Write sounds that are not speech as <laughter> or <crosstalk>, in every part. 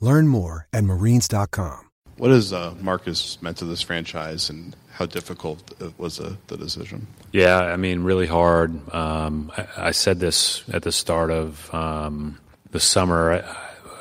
Learn more at marines.com. What has uh, Marcus meant to this franchise, and how difficult was uh, the decision? Yeah, I mean, really hard. Um, I, I, said this at the start of um, the summer. I,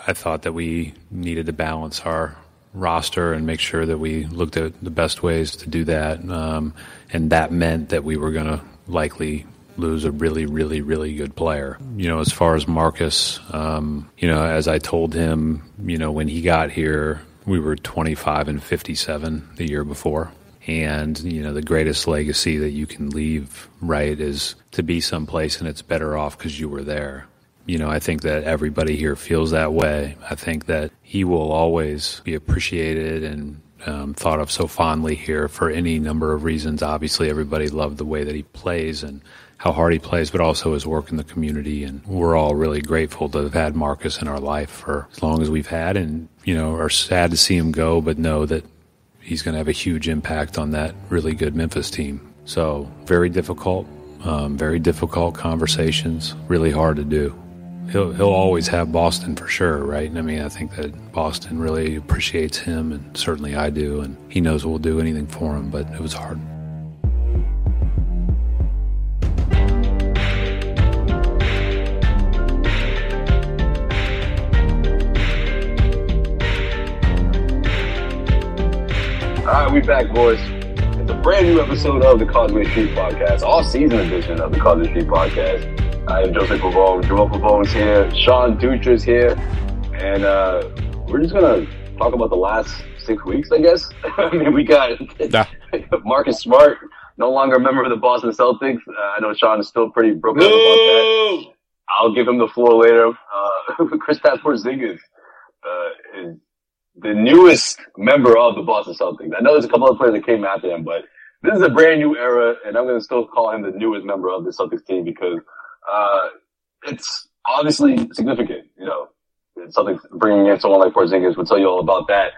I, thought that we needed to balance our roster and make sure that we looked at the best ways to do that, um, and that meant that we were going to likely lose a really, really, really good player. You know, as far as Marcus, um, you know, as I told him, you know, when he got here, we were 25 and 57 the year before. And, you know, the greatest legacy that you can leave, right, is to be someplace and it's better off because you were there. You know, I think that everybody here feels that way. I think that he will always be appreciated and um, thought of so fondly here for any number of reasons. Obviously, everybody loved the way that he plays and how hard he plays, but also his work in the community. And we're all really grateful to have had Marcus in our life for as long as we've had, and you know, are sad to see him go, but know that he's going to have a huge impact on that really good Memphis team. So very difficult, um, very difficult conversations, really hard to do. He'll he'll always have Boston for sure, right? And I mean, I think that Boston really appreciates him, and certainly I do, and he knows we'll do anything for him. But it was hard. All right, we back, boys. It's a brand new episode of the Causeway Street Podcast, all season edition of the Causeway Street Podcast. I am Joseph Pavone, Joel Pavone's here, Sean Dutra's here, and uh, we're just gonna talk about the last six weeks, I guess. <laughs> I mean, we got yeah. <laughs> Marcus Smart, no longer a member of the Boston Celtics. Uh, I know Sean is still pretty broken no! up about that. I'll give him the floor later. Uh, <laughs> Kristaps Porzingis uh, is the newest member of the Boston Celtics. I know there's a couple of players that came after him, but this is a brand new era, and I'm going to still call him the newest member of the Celtics team because uh, it's obviously significant. You know, Celtics bringing in someone like Porzingis would tell you all about that.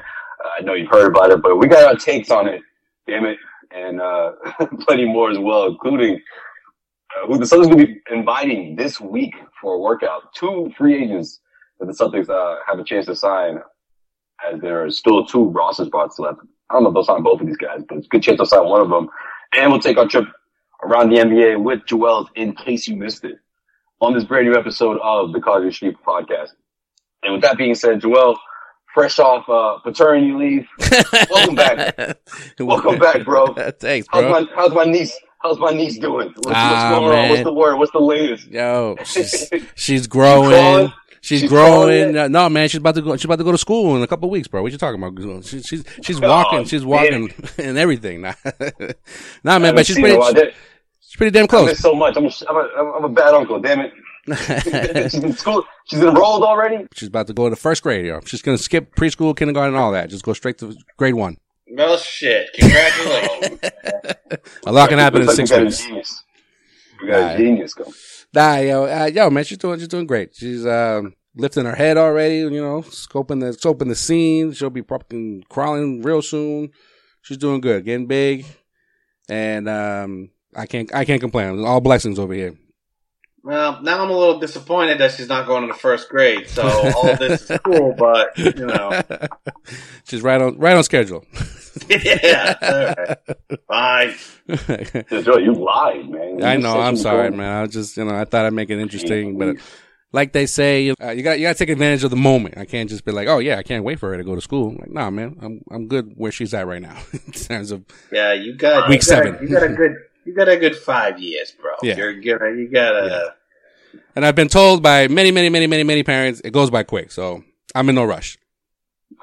Uh, I know you've heard about it, but we got our takes on it. Damn it, and uh, <laughs> plenty more as well, including uh, who the Celtics will be inviting this week for a workout. Two free agents that the Celtics uh, have a chance to sign as there are still two roster spots left. I don't know if they'll sign both of these guys, but it's a good chance they'll sign one of them. And we'll take our trip around the NBA with Joel in case you missed it on this brand new episode of the Causeway Street podcast. And with that being said, Joel, fresh off uh, paternity leave, welcome back. <laughs> welcome back, bro. <laughs> Thanks, bro. How's my, how's my niece? How's my niece doing? What's, ah, what's going man. on? What's the word? What's the latest? Yo, she's, <laughs> she's growing. She's, she's growing. Uh, no, man, she's about to go. She's about to go to school in a couple weeks, bro. What you talking about? She, she's she's walking. Oh, she's walking <laughs> and everything. nah, <laughs> man, but she's pretty. she's pretty damn close. so much. I'm a, I'm a, I'm a bad uncle. Damn it. <laughs> she's in school. She's enrolled already. She's about to go to first grade. Yo. She's gonna skip preschool, kindergarten, and all that. Just go straight to grade one. Well, shit. Congratulations. a lot can happen in six weeks. We got a genius going. Nah, yo, uh, yo, man, she's doing, she's doing great. She's, um, lifting her head already. You know, scoping the scoping the scene. She'll be probably crawling real soon. She's doing good, getting big, and um, I can't I can't complain. All blessings over here. Well, now I'm a little disappointed that she's not going to the first grade. So all this is cool, but you know, <laughs> she's right on right on schedule. <laughs> <laughs> yeah, right. fine. <laughs> You lied, man. You I know. I'm sorry, man. I just you know I thought I'd make it interesting, but like they say, uh, you got you got to take advantage of the moment. I can't just be like, oh yeah, I can't wait for her to go to school. Like, nah, man, I'm I'm good where she's at right now <laughs> in terms of Yeah, you got Week you got, seven. You got a good, you got a good five years, bro. Yeah. You're you got a. And I've been told by many, many, many, many, many parents, it goes by quick. So I'm in no rush.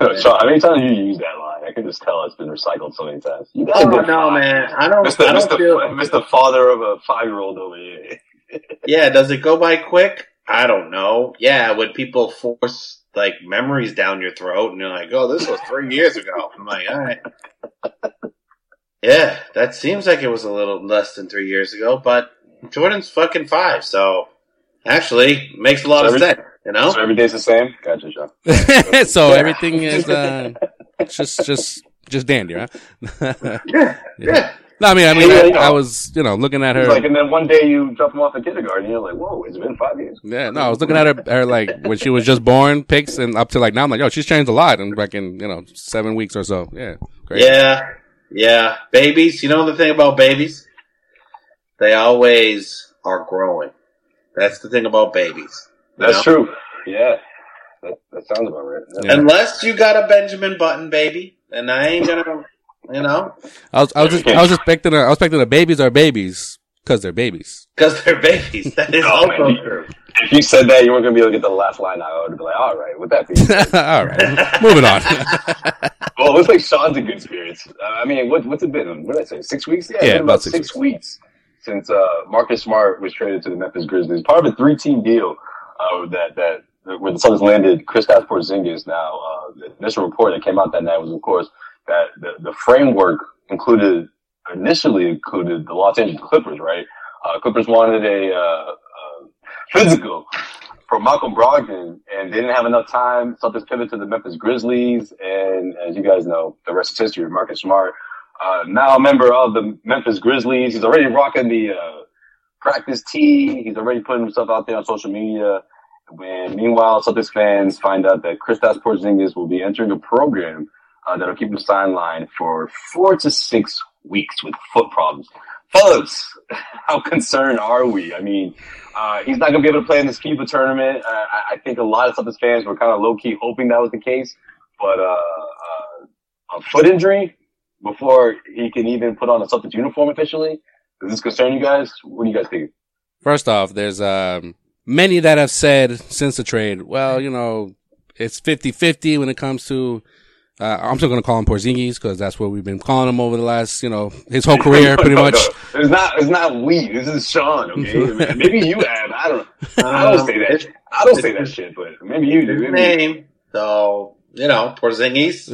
So, how many times you use that line? I can just tell it's been recycled so many times. You got a Oh no, five. man! I don't. Mr. I don't Mr. feel. Mr. Father of a five year old over here. <laughs> Yeah, does it go by quick? I don't know. Yeah, when people force like memories down your throat, and you're like, "Oh, this was three years ago." I'm like, "All right." <laughs> Yeah, that seems like it was a little less than three years ago, but Jordan's fucking five, so actually makes a lot So of every- sense. You know? So every day's the same? Gotcha, Sean. <laughs> so everything is, uh, just, just, just dandy, huh? <laughs> Yeah, yeah. no, I mean, I mean, Yeah, I, you know. I was, you know, looking at her. like, and then one day you drop them off at kindergarten, and you're like, whoa, it's been five years. yeah, no, I was looking at her, her like when she was just born, pics, and up to like now, I'm like, yo, she's changed a lot, and back in, you know, seven weeks or so. Yeah, great. Yeah, yeah. Babies, you know the thing about babies? They always are growing. That's the thing about babies. That's know? true. Yeah. That, that sounds about right. Yeah. Yeah. Unless you got a Benjamin Button baby, and I ain't gonna, you know, I was, I was, just, I was expecting, a, I was expecting the babies are babies because they're babies. because they're babies. That is <laughs> also true. If you said that, you weren't going to be able to get the last line out. I would be like, all right, with that being said. <laughs> All right, moving on. <laughs> well, it looks like Sean's in good spirits. Uh, I mean, what, what's it been? What did I say? Six weeks? Yeah, it's Yeah, been about about six six, weeks. since uh, Marcus Smart was traded to the Memphis Grizzlies. Part of a three-team deal uh, that that where the Suns landed Kristaps Porzingis. Now, uh, the initial report that came out that night was, of course, that the, the framework included initially included the Los Angeles Clippers. Right? Uh, Clippers wanted a uh, uh, physical for Malcolm Brogdon, and they didn't have enough time. Celtics pivoted to the Memphis Grizzlies, and as you guys know, the rest is history. Marcus Smart, uh, now a member of the Memphis Grizzlies, he's already rocking the uh, practice tee. He's already putting himself out there on social media. When meanwhile, Celtics fans find out that Kristaps Porzingis will be entering a program uh, that'll keep him sidelined for four to six weeks with foot problems. Fellas, <laughs> how concerned are we? I mean, uh, he's not going to be able to play in this FIBA tournament. Uh, I, I think a lot of Celtics fans were kind of low key hoping that was the case, but uh, uh, a foot injury before he can even put on a Celtics uniform officially. Does this concern you guys? What do you guys think? First off, there's um, many that have said since the trade, well, you know, it's 50-50 when it comes to, uh, I'm still going to call him Porzingis because that's what we've been calling him over the last, you know, his whole career <laughs> pretty No, much. no. It's not. It's not we. This is Sean. Okay. <laughs> maybe you have. I don't. I don't Um, say that. I don't say that shit. But maybe you do. His Maybe. name. So you know, Porzingis.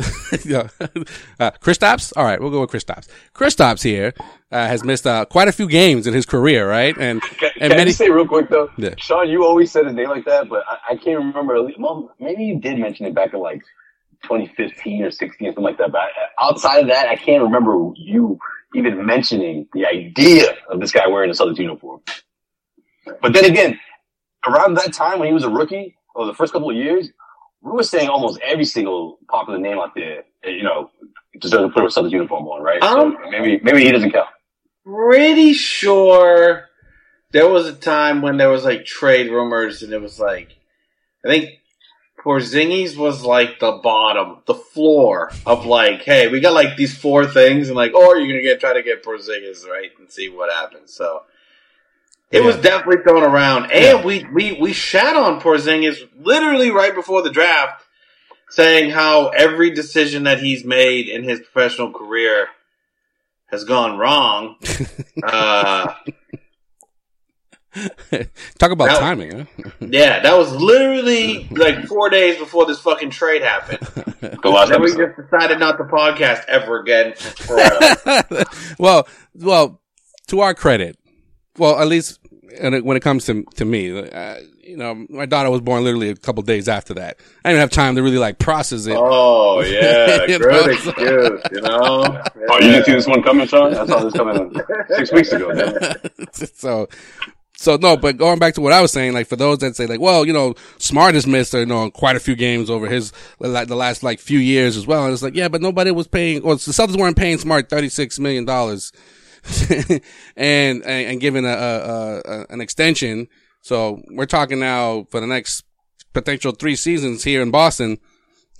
<laughs> yeah. uh, Kristaps? All right, we'll go with Kristaps. Kristaps here uh, has missed uh, quite a few games in his career, right? And Can, and can I many. just say real quick though, Yeah. Sean, you always said his name like that, but I, I can't remember. Well, maybe you did mention it back in like 2015 or 16 or something like that. But outside of that, I can't remember you even mentioning the idea of this guy wearing a Celtics uniform. But then again, around that time when he was a rookie, or the first couple of years, we were saying almost every single popular name out there, eh, you know, deserves to put a Celtics uniform on, right? Um, so maybe maybe he doesn't count. Pretty sure there was a time when there was like trade rumors, and it was like, I think Porzingis was like the bottom, the floor of like, hey, we got like these four things, and like, oh, you're gonna get try to get Porzingis right and see what happens. So. It was definitely thrown around, and we, we we shat on Porzingis literally right before the draft, saying how every decision that he's made in his professional career has gone wrong. <laughs> uh, <laughs> Talk about That- timing, huh? <laughs> yeah, that was literally like four days before this fucking trade happened. The last Then we just decided not to podcast ever again. forever. well, well, to our credit, well, at least and it- when it comes to to me, uh, you know, my daughter was born literally a couple days after that. I didn't have time to really like process it. Oh <laughs> yeah, great excuse, you know. Yeah. Oh, you didn't see this one coming, Sean? I saw this coming six weeks ago. <laughs> so, so no, but going back to what I was saying, like for those that say like, well, you know, Smart has missed, you know, quite a few games over his like the last like few years as well. And it's like, yeah, but nobody was paying, or the Celtics weren't paying Smart thirty six million dollars, <laughs> and, and giving a, a, a an extension so we're talking now for the next potential three seasons here in Boston,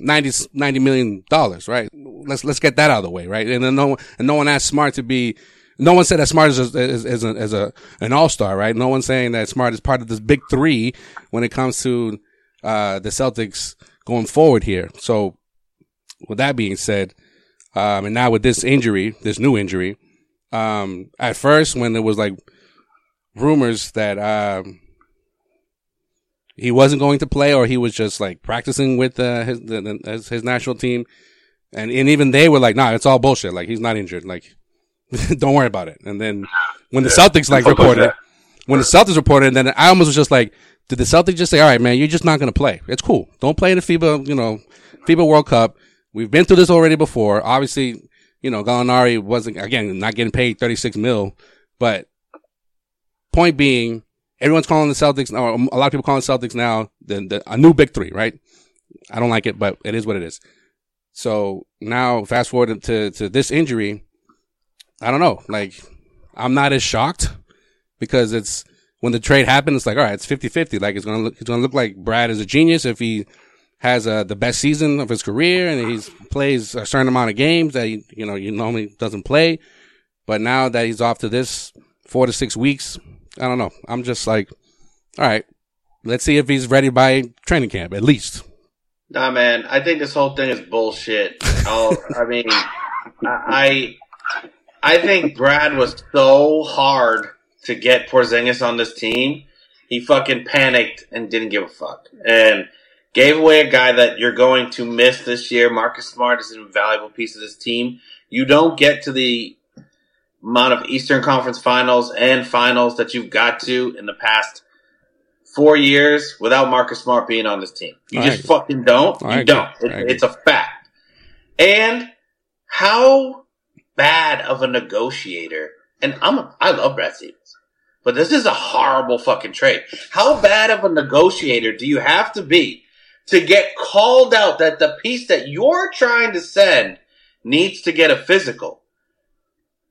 90, 90 million dollars, right? Let's, let's get that out of the way, right? And then no, and no one asked Smart to be, no one said that Smart is, is, is, a, is a, an all-star, right? No one's saying that Smart is part of this big three when it comes to, uh, the Celtics going forward here. So with that being said, um, and now with this injury, this new injury, um, at first when there was like rumors that, um, he wasn't going to play or he was just like practicing with uh, his, the, his, his national team. And, and even they were like, nah, it's all bullshit. Like he's not injured. Like, <laughs> don't worry about it. And then when the Celtics like reported, when the Celtics reported, then I almost was just like, did the Celtics just say, all right, man, you're just not going to play. It's cool. Don't play in the FIBA, you know, FIBA World Cup. We've been through this already before. Obviously, you know, Gallinari wasn't, again, not getting paid 36 mil, but point being, everyone's calling the Celtics, or a lot of people calling the Celtics now the, the, a new big three, right? I don't like it, but it is what it is. So now fast forward to, to this injury. I don't know. Like, I'm not as shocked because it's when the trade happened, it's like, all right, it's 50 50. Like, it's going to look, it's going to look like Brad is a genius if he has uh, the best season of his career and he plays a certain amount of games that he, you know, you normally doesn't play. But now that he's off to this four to six weeks, I don't know. I'm just like, all right, let's see if he's ready by training camp at least. Nah, man, I think this whole thing is bullshit. Oh, I mean, I, I think Brad was so hard to get Porzingis on this team. He fucking panicked and didn't give a fuck, and gave away a guy that you're going to miss this year. Marcus Smart is an invaluable piece of this team. You don't get to the amount of Eastern Conference finals and finals that you've got to in the past four years without Marcus Smart being on this team. You I just agree. fucking don't. I you agree. don't. It, it's a fact. And how bad of a negotiator, and I'm a, I love Brad Stevens, but this is a horrible fucking trade. How bad of a negotiator do you have to be to get called out that the piece that you're trying to send needs to get a physical?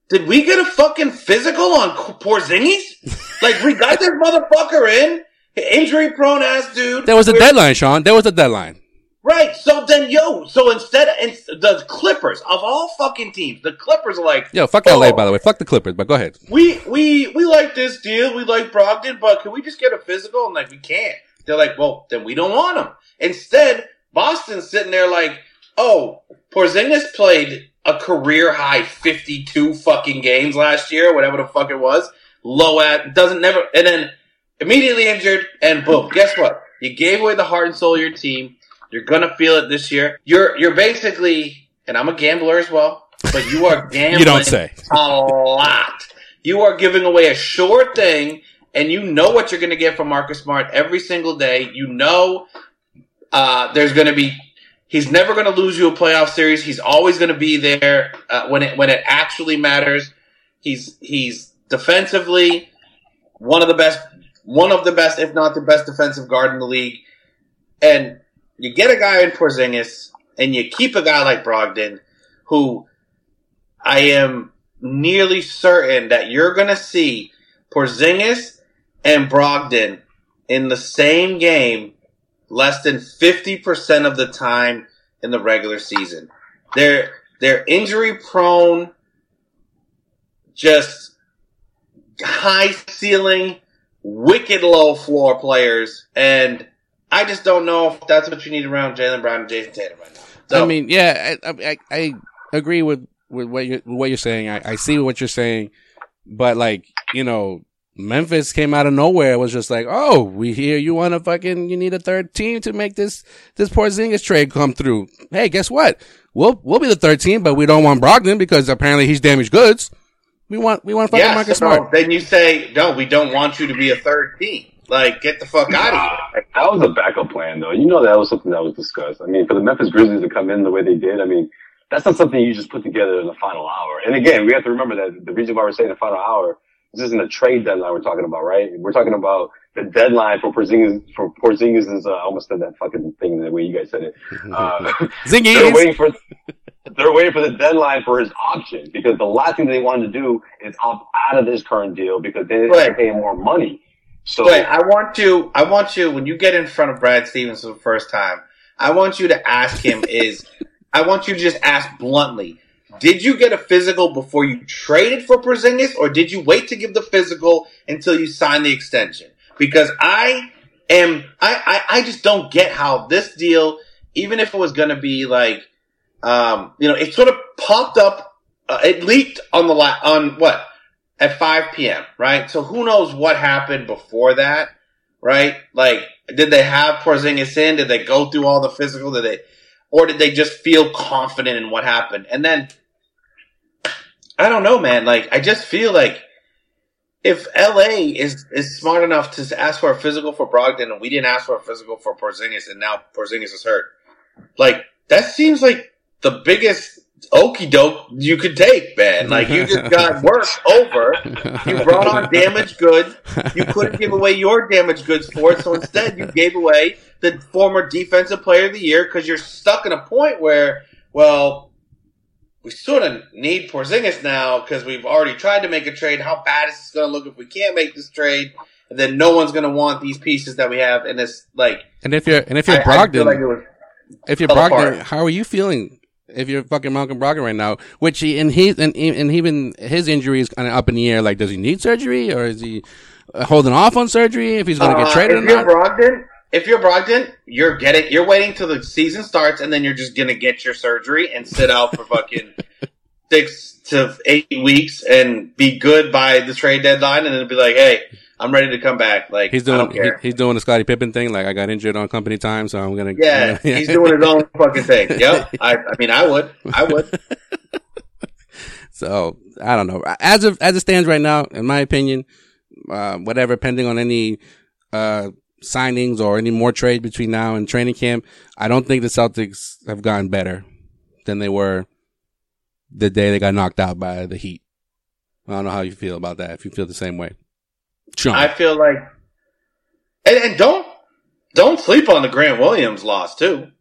Did we get a fucking physical on Porzingis? <laughs> like we got this motherfucker in, injury prone ass dude. There was a deadline, Sean. There was a deadline. Right. So then, yo, so instead of the Clippers of all fucking teams, the Clippers are like, yo, fuck oh, LA, by the way, fuck the Clippers. But go ahead. We we we like this deal. We like Brogdon, but can we just get a physical? And like, we can't. They're like, well, then we don't want him. Instead, Boston's sitting there like, oh, Porzingis played a career high 52 fucking games last year, whatever the fuck it was. Low at, doesn't never, and then immediately injured, and boom. Guess what? You gave away the heart and soul of your team. You're gonna feel it this year. You're, you're basically, and I'm a gambler as well, but you are gambling <laughs> you don't say. a lot. You are giving away a sure thing, and you know what you're gonna get from Marcus Smart every single day. You know, uh, there's gonna be He's never going to lose you a playoff series. He's always going to be there uh, when it when it actually matters. He's he's defensively one of the best, one of the best, if not the best defensive guard in the league. And you get a guy in Porzingis, and you keep a guy like Brogdon, who I am nearly certain that you're going to see Porzingis and Brogdon in the same game less than 50% of the time in the regular season. They're, they're injury prone, just high ceiling, wicked low floor players. And I just don't know if that's what you need around Jaylen Brown and Jayson Tatum right now. So, I mean, yeah, I, I, I agree with, with what you're, what you're saying. I, I see what you're saying, but like, you know, Memphis came out of nowhere. It was just like, oh, we hear you want to fucking, you need a third team to make this, this Porzingis trade come through. Hey, guess what? We'll, we'll be the third team, but we don't want Brogdon because apparently he's damaged goods. We want, we want fucking yes, Marcus Smart. Then you say, no, we don't want you to be a third team. Like, get the fuck out of here. That was a backup plan, though. You know that was something that was discussed. I mean, for the Memphis Grizzlies to come in the way they did, I mean, that's not something you just put together in the final hour. And again, we have to remember that the reason why we're saying the final hour, this isn't a trade deadline we're talking about, right? We're talking about the deadline for Porzingis, for Porzingis is, uh, I almost said that fucking thing the way you guys said it. <laughs> Uh, <laughs> <laughs> they're waiting for, they're waiting for the deadline for his option because the last thing they wanted to do is opt out of this current deal because they didn't Right. pay him more money. So Wait, I want you. I want you when you get in front of Brad Stevens for the first time. I want you to ask him is. I want you to just ask bluntly. Did you get a physical before you traded for Porzingis, or did you wait to give the physical until you signed the extension? Because I am, I, I, I just don't get how this deal, even if it was going to be like, um, you know, it sort of popped up, uh, it leaked on the la- on what at 5 p.m. Right. So who knows what happened before that, right? Like, did they have Porzingis in? Did they go through all the physical? Did they, or did they just feel confident in what happened? And then, I don't know, man. Like, I just feel like if LA is is smart enough to ask for a physical for Brogdon, and we didn't ask for a physical for Porzingis, and now Porzingis is hurt, like that seems like the biggest okey doke you could take, man. Like you just <laughs> got work over. You brought on damaged goods. You couldn't give away your damaged goods for it, so instead you gave away the former defensive player of the year because you're stuck in a point where, well, we sort of need Porzingis now because we've already tried to make a trade. How bad is this going to look if we can't make this trade? And then no one's going to want these pieces that we have, and it's like And if you're and if you're I- I Brogdon, feel like if you're Brogdon, apart. how are you feeling? If you're fucking Malcolm Brogdon right now, which he and he and, and even his injury is kind of up in the air. Like, does he need surgery or is he holding off on surgery? If he's going to get Uh, traded or if you're not? Brogdon, if you're Brogdon, you're getting, you're waiting till the season starts, and then you're just gonna get your surgery and sit out for fucking <laughs> six to eight weeks and be good by the trade deadline, and then be like, hey, I'm ready to come back. Like He's doing he- he's doing the Scottie Pippen thing. Like, I got injured on company time, so I'm gonna yeah, <laughs> he's doing his own fucking thing. <laughs> Yep. I, I mean, I would, I would. So I don't know. As of as it stands right now, in my opinion, uh, whatever, pending on any uh, signings or any more trade between now and training camp, I don't think the Celtics have gotten better than they were the day they got knocked out by the Heat. I don't know how you feel about that. If you feel the same way, Sean. I feel like, and, and don't don't sleep on the Grant Williams loss too.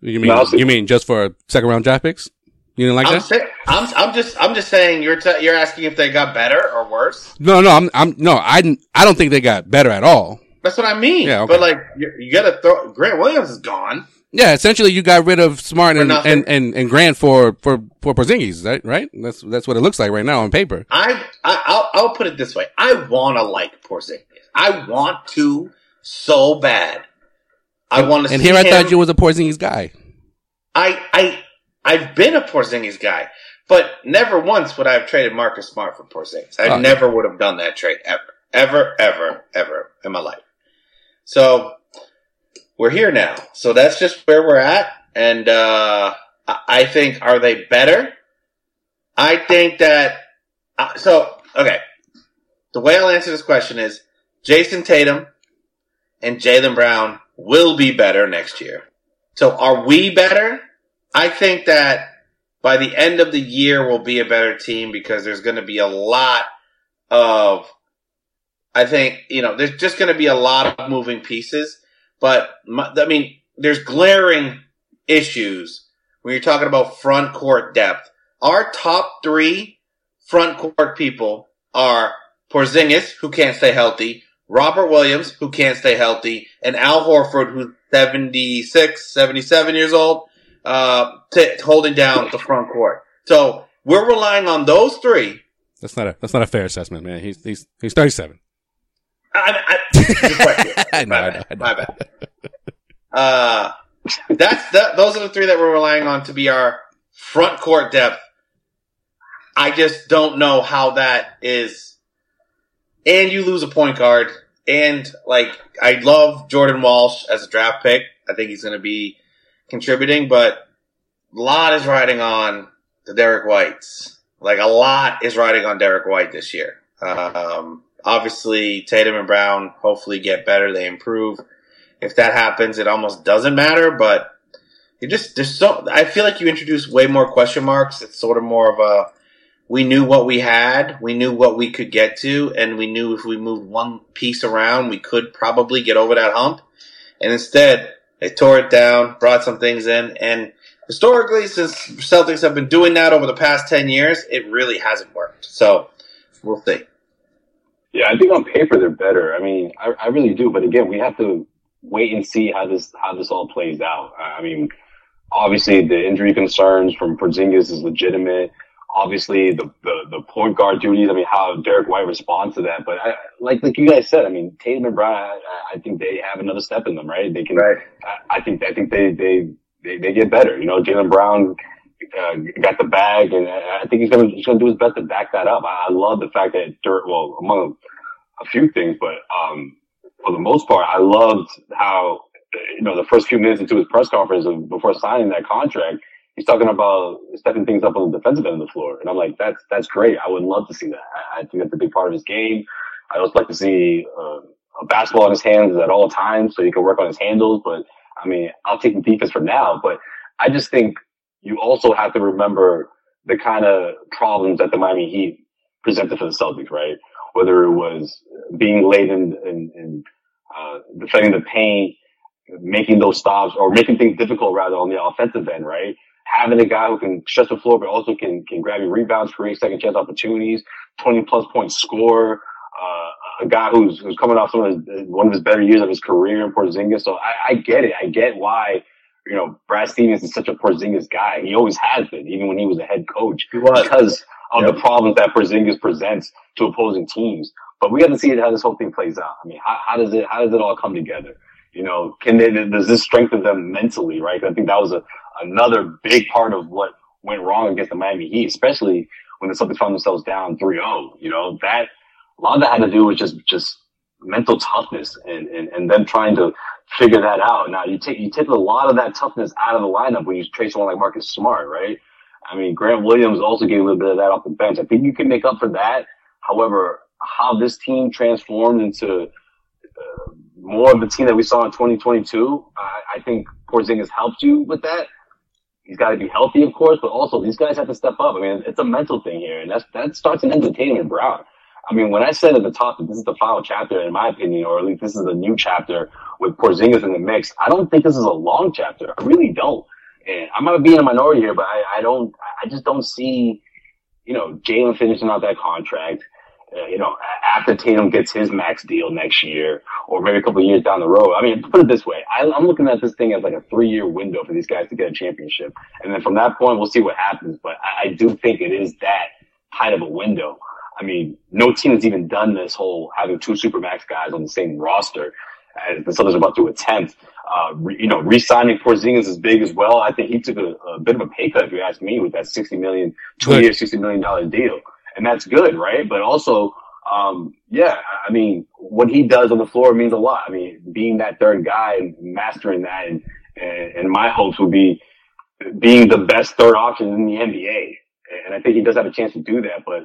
you mean No, you mean just for second round draft picks? You didn't like I'm, that? say, I'm I'm just I'm just saying you're t- you're asking if they got better or worse. No, no, I'm I'm no, I I don't think they got better at all. That's what I mean. Yeah, okay. But like, you, you gotta throw Grant Williams is gone. Yeah, essentially you got rid of Smart and, and, and, and Grant for, for, for Porzingis, right? Right? That's, that's what it looks like right now on paper. I, I I'll, I'll put it this way: I want to like Porzingis. I want to so bad. I want to. And here I him. thought you was a Porzingis guy. I I I've been a Porzingis guy, but never once would I have traded Marcus Smart for Porzingis. I Oh, yeah. never would have done that trade ever, ever, ever, ever in my life. So we're here now. So that's just where we're at, and uh, I think are they better? I think that. Uh, so okay, the way I'll answer this question is Jayson Tatum and Jaylen Brown will be better next year. So are we better? I think that by the end of the year we'll be a better team because there's going to be a lot of I think, you know, there's just going to be a lot of moving pieces, but my, I mean, there's glaring issues when you're talking about front court depth. Our top 3 front court people are Porzingis who can't stay healthy, Robert Williams, who can't stay healthy, and Al Horford, who's 76, 77 years old, uh, t- holding down the front court. So we're relying on those three. That's not a, that's not a fair assessment, man. He's, he's, he's 37. I, I, good question. <laughs> I my bad. I. My bad. Uh, that's that. Those are the three that we're relying on to be our front court depth. I just don't know how that is. And you lose a point guard. And like, I love Jordan Walsh as a draft pick. I think he's going to be contributing, but a lot is riding on the Derek Whites. Like a lot is riding on Derek White this year. Um, obviously, Tatum and Brown hopefully get better. They improve. If that happens, it almost doesn't matter. But you just there's so I feel like you introduce way more question marks. It's sort of more of a we knew what we had, we knew what we could get to, and we knew if we moved one piece around, we could probably get over that hump. And instead, they tore it down, brought some things in, and historically, since Celtics have been doing that over the past 10 years, it really hasn't worked. So, we'll see. Yeah, I think on paper they're better. I mean, I, I really do. But again, we have to wait and see how this how this all plays out. I mean, obviously the injury concerns from Porzingis is legitimate. Obviously the, the, the point guard duties. I mean, how Derek White responds to that. But I, like like you guys said, I mean, Tatum and Brown, I, I think they have another step in them, right? They can. Right. I, I think I think they they they, they get better. You know, Jaylen Brown uh, got the bag, and I think he's gonna he's gonna do his best to back that up. I, I love the fact that Dirt, well, among a few things, but um, for the most part, I loved how you know the first few minutes into his press conference before signing that contract, he's talking about stepping things up on the defensive end of the floor, and I'm like, that's that's great. I would love to see that. I, I think that's a big part of his game. I also like to see uh, a basketball in his hands at all times, so he can work on his handles. But I mean, I'll take the defense for now, but I just think you also have to remember the kind of problems that the Miami Heat presented for the Celtics, right? Whether it was being late in, in, in uh, defending the paint, making those stops, or making things difficult rather on the offensive end, right? Having a guy who can stretch the floor, but also can can grab you rebounds, create second chance opportunities, twenty plus point score. Uh, a guy who's who's coming off some of his, one of his better years of his career in Porzingis. So I, I get it. I get why you know Brad Stevens is such a Porzingis guy. He always has been, even when he was a head coach, because of yep. the problems that Porzingis presents to opposing teams. But we got to see how this whole thing plays out. I mean, how, how does it how does it all come together? You know, can they, does this strengthen them mentally? Right? I think that was a another big part of what went wrong against the Miami Heat, especially when the Celtics found themselves down 3-0. You know, that a lot of that had to do with just just mental toughness and, and, and them trying to figure that out. Now you take you take a lot of that toughness out of the lineup when you trade someone like Marcus Smart, right? I mean, Grant Williams also gave a little bit of that off the bench. I think you can make up for that. However, how this team transformed into uh, more of the team that we saw in 2022, I, I think Porzingis helped you with that. He's got to be healthy, of course, but also these guys have to step up. I mean, it's a mental thing here, and that's that starts and ends with Tatum and Brown. I mean, when I said at the top that this is the final chapter, in my opinion, or at least this is a new chapter with Porzingis in the mix, I don't think this is a long chapter. I really don't. And I might be in a minority here, but I, I don't, I just don't see, you know, Jaylen finishing out that contract. Uh, you know, after Tatum gets his max deal next year, or maybe a couple years down the road. I mean, put it this way, I, am looking at this thing as like a three-year window for these guys to get a championship, and then from that point, we'll see what happens. But I, I do think it is that tight of a window. I mean, no team has even done this whole having two supermax guys on the same roster as the Celtics are about to attempt. Uh, re, you know, re-signing Porzingis is big as well. I think he took a, a, bit of a pay cut, if you ask me, with that sixty million, two year, sixty million dollar deal, and that's good, right? But also, um, yeah, I mean, what he does on the floor means a lot. I mean, being that third guy and mastering that, and, and, and my hopes would be being the best third option in the NBA. And I think he does have a chance to do that, but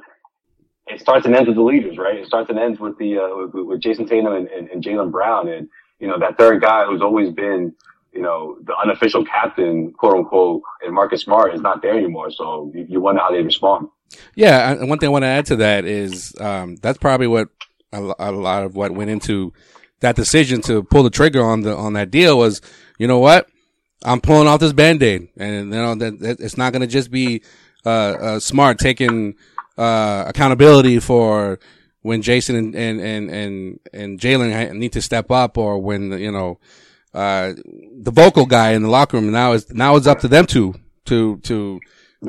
it starts and ends with the leaders, right? It starts and ends with the uh, with, with Jayson Tatum and, and, and Jaylen Brown, and you know that third guy who's always been, you know, the unofficial captain, quote unquote, and Marcus Smart is not there anymore. So you, you wonder how they respond. Yeah, and one thing I want to add to that is um, that's probably what a, a lot of what went into that decision to pull the trigger on the on that deal was, you know what, I'm pulling off this band aid, and you know that, that it's not going to just be uh, uh, smart taking uh, accountability for when Jayson and and and and, and Jaylen need to step up, or when you know uh, the vocal guy in the locker room. Now is now it's up to them to to to.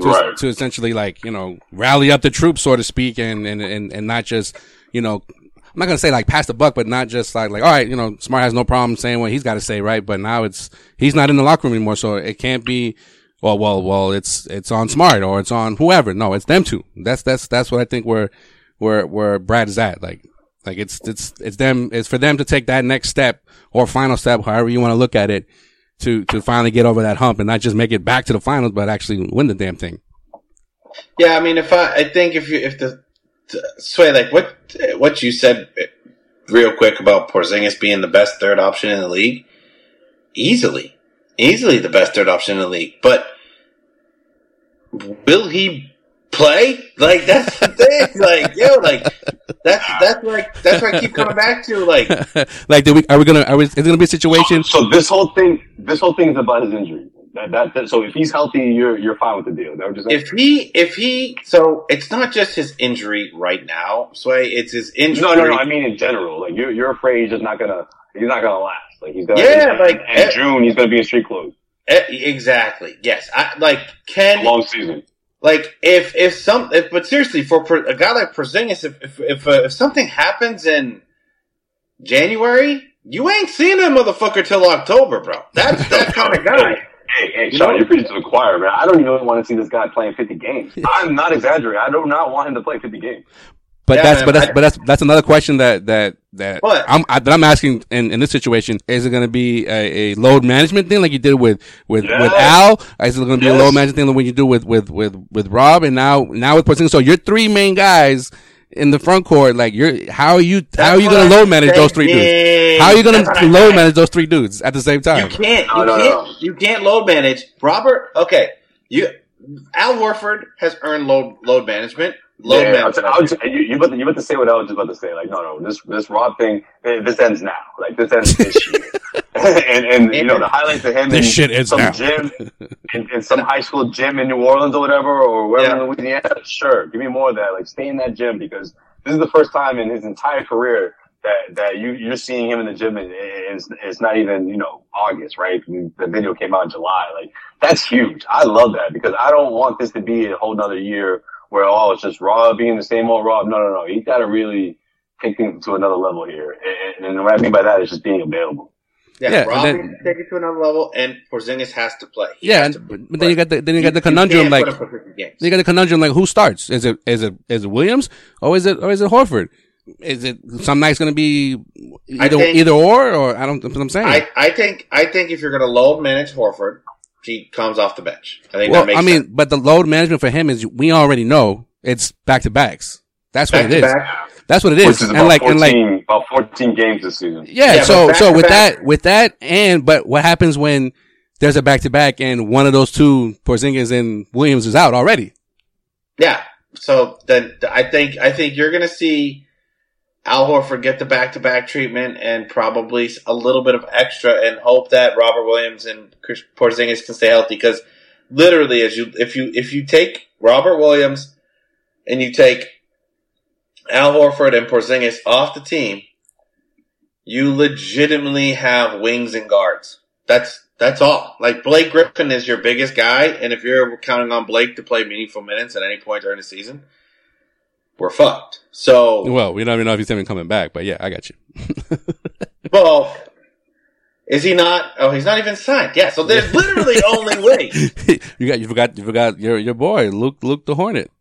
To, right. to essentially like, you know, rally up the troops, so to speak, and, and, and, and not just, you know, I'm not gonna say like pass the buck, but not just like like all right, you know, Smart has no problem saying what he's got to say, right? But now it's he's not in the locker room anymore, so it can't be well, well, well, it's, it's on smart or it's on whoever. No, it's them two. That's, that's, that's what I think where, where, where Brad is at. Like, like it's, it's, it's them, it's for them to take that next step or final step, however you want to look at it to, to finally get over that hump and not just make it back to the finals, but actually win the damn thing. Yeah. I mean, if I, I think if you, if the Sway, like what what you said real quick about Porzingis being the best third option in the league, easily, easily the best third option in the league. But will he play? Like that's the thing. like yo, like that's that's like that's what I keep coming back to. Like, <laughs> like, do we are we gonna are we, is it gonna be a situation? So, so this whole thing, this whole thing is about his injury. That, that, that, so if he's healthy, you're you're fine with the deal. That just if he if he so it's not just his injury right now, Sway. It's his injury. No, no, no. I mean in general. Like you're you're afraid he's just not gonna he's not gonna last. Like he's gonna yeah. In, like in, in June he's gonna be in street clothes. Exactly. Yes. I like Ken. Long season. Like if if some if, but seriously for a guy like Porzingis, if if if, uh, if something happens in January, you ain't seeing that motherfucker till October, bro. That's that kind of guy. Hey, hey, you Sean, know, you're preaching to the choir, man. I don't even want to see this guy playing 50 games. <laughs> I'm not exaggerating. I do not want him to play 50 games. But yeah, that's man, but that's I, but that's that's another question that that that what? I'm I, that I'm asking in, in this situation. Is it going to be a, a, load management thing like you did with with yes. with Al? Is it going to be a load management thing like you do with with with with Rob? And now now with Porzingis. So your three main guys in the front court, like you're, how are you, That's how are you going to load manage those three dudes? How are you going to load manage those three dudes at the same time? You can't, you no, can't, no. you can't load manage. Robert, okay, you, Al Horford has earned load, load management. Load yeah, management. I was, I was, you, you, about to, you about to say what I was just about to say. Like, no, no, this, this Rob thing, eh, this ends now. Like, this ends this year. <laughs> and, and, you know, the highlights of him this in shit is some now. gym, <laughs> in, in, some high school gym in New Orleans or whatever, or wherever yeah. in Louisiana, sure, give me more of that. Like, stay in that gym because this is the first time in his entire career that, that you, you're seeing him in the gym and it's, it's not even, you know, August, right? The video came out in July. Like, that's huge. I love that because I don't want this to be a whole nother year where, oh, it's just Rob being the same old Rob. No, no, no. He's got to really take things to another level here. And, and what I mean by that is just being available. Yeah, yeah Rob then, needs to take it to another level, and Porzingis has to play. He yeah, but then you got the then you got the conundrum like you got the conundrum like who starts? Is it is it is it Williams or is it or is it Horford? Is it some nights going to be either think, either or or I don't? That's what I'm saying. I, I think I think if you're going to load manage Horford, he comes off the bench. I think well, I mean, sense. but the load management for him is we already know it's back to backs. That's back what it is. Back. That's what it is. is and like, 14, and like about 14 games this season. Yeah. yeah so, so with back. that, with that, and, but what happens when there's a back to back and one of those two, Porzingis and Williams is out already? Yeah. So then I think, I think you're going to see Al Horford get the back to back treatment and probably a little bit of extra and hope that Robert Williams and Chris Porzingis can stay healthy because literally as you, if you, if you take Robert Williams and you take Al Horford and Porzingis off the team, you legitimately have wings and guards. That's that's all. Like Blake Griffin is your biggest guy, and if you're counting on Blake to play meaningful minutes at any point during the season, we're fucked. So well, we don't even know if he's even coming back, but yeah, I got you. <laughs> well, is he not? Oh, he's not even signed. Yeah, so there's literally only <laughs> way. you got you forgot you forgot your your boy Luke Luke the Hornet.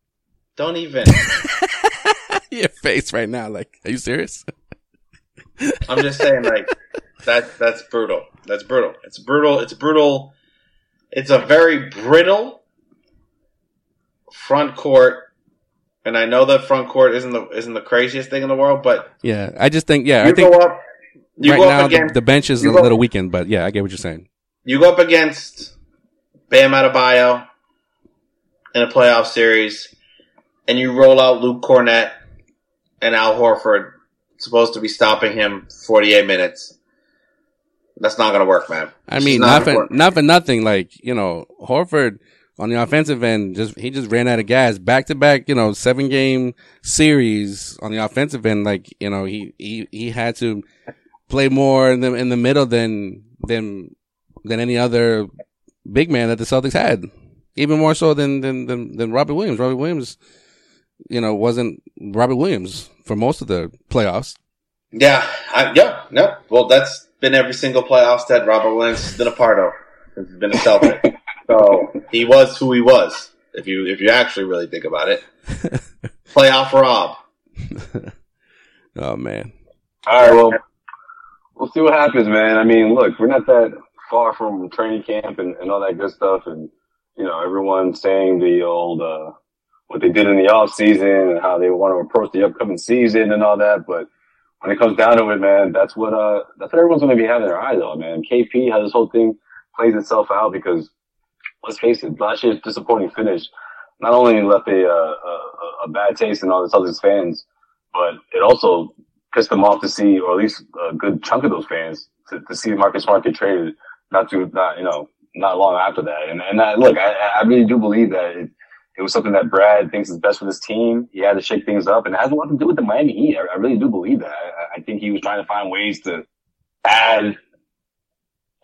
Don't even. <laughs> your face right now. Like, are you serious? I'm just saying, like that. That's brutal. That's brutal. It's brutal. It's brutal. It's a very brittle front court, and I know that front court isn't the isn't the craziest thing in the world, but yeah, I just think yeah, I think up, right now against, the, the, bench is a little weakened, but yeah, I get what you're saying. You go up against Bam Adebayo in a playoff series, and you roll out Luke Kornet and Al Horford supposed to be stopping him 48 minutes. That's not going to work, man. I mean, not, for, not for nothing. Like, you know, Horford on the offensive end, just, he just ran out of gas. Back to back, you know, seven game series on the offensive end. Like, you know, he, he, he had to play more in the, in the middle than, than, than any other big man that the Celtics had. Even more so than, than, than, than Robert Williams. Robert Williams, you know, wasn't Robert Williams for most of the playoffs. Yeah, I, yeah, no. Well, that's been every single playoffs that Robert Williams has been a part of. He's been a Celtic, <laughs> so he was who he was. If you if you actually really think about it, <laughs> playoff Rob. <laughs> oh man! All right, well, we'll see what happens, man. I mean, look, we're not that far from training camp and, and all that good stuff, and you know, everyone saying the old. uh what they did in the off season and how they want to approach the upcoming season and all that. But when it comes down to it, man, that's what uh that's what everyone's going to be having their eyes on, man. KP how this whole thing plays itself out because let's face it, last year's disappointing finish not only left a, uh, a, a bad taste in all the Celtics fans, but it also pissed them off to see, or at least a good chunk of those fans, to, to see Marcus Smart get traded not too, not, you know, not long after that. And, and I, look, I, I really do believe that it, it was something that Brad thinks is best for this team. He had to shake things up and it has a lot to do with the Miami Heat. I, I really do believe that. I, I think he was trying to find ways to add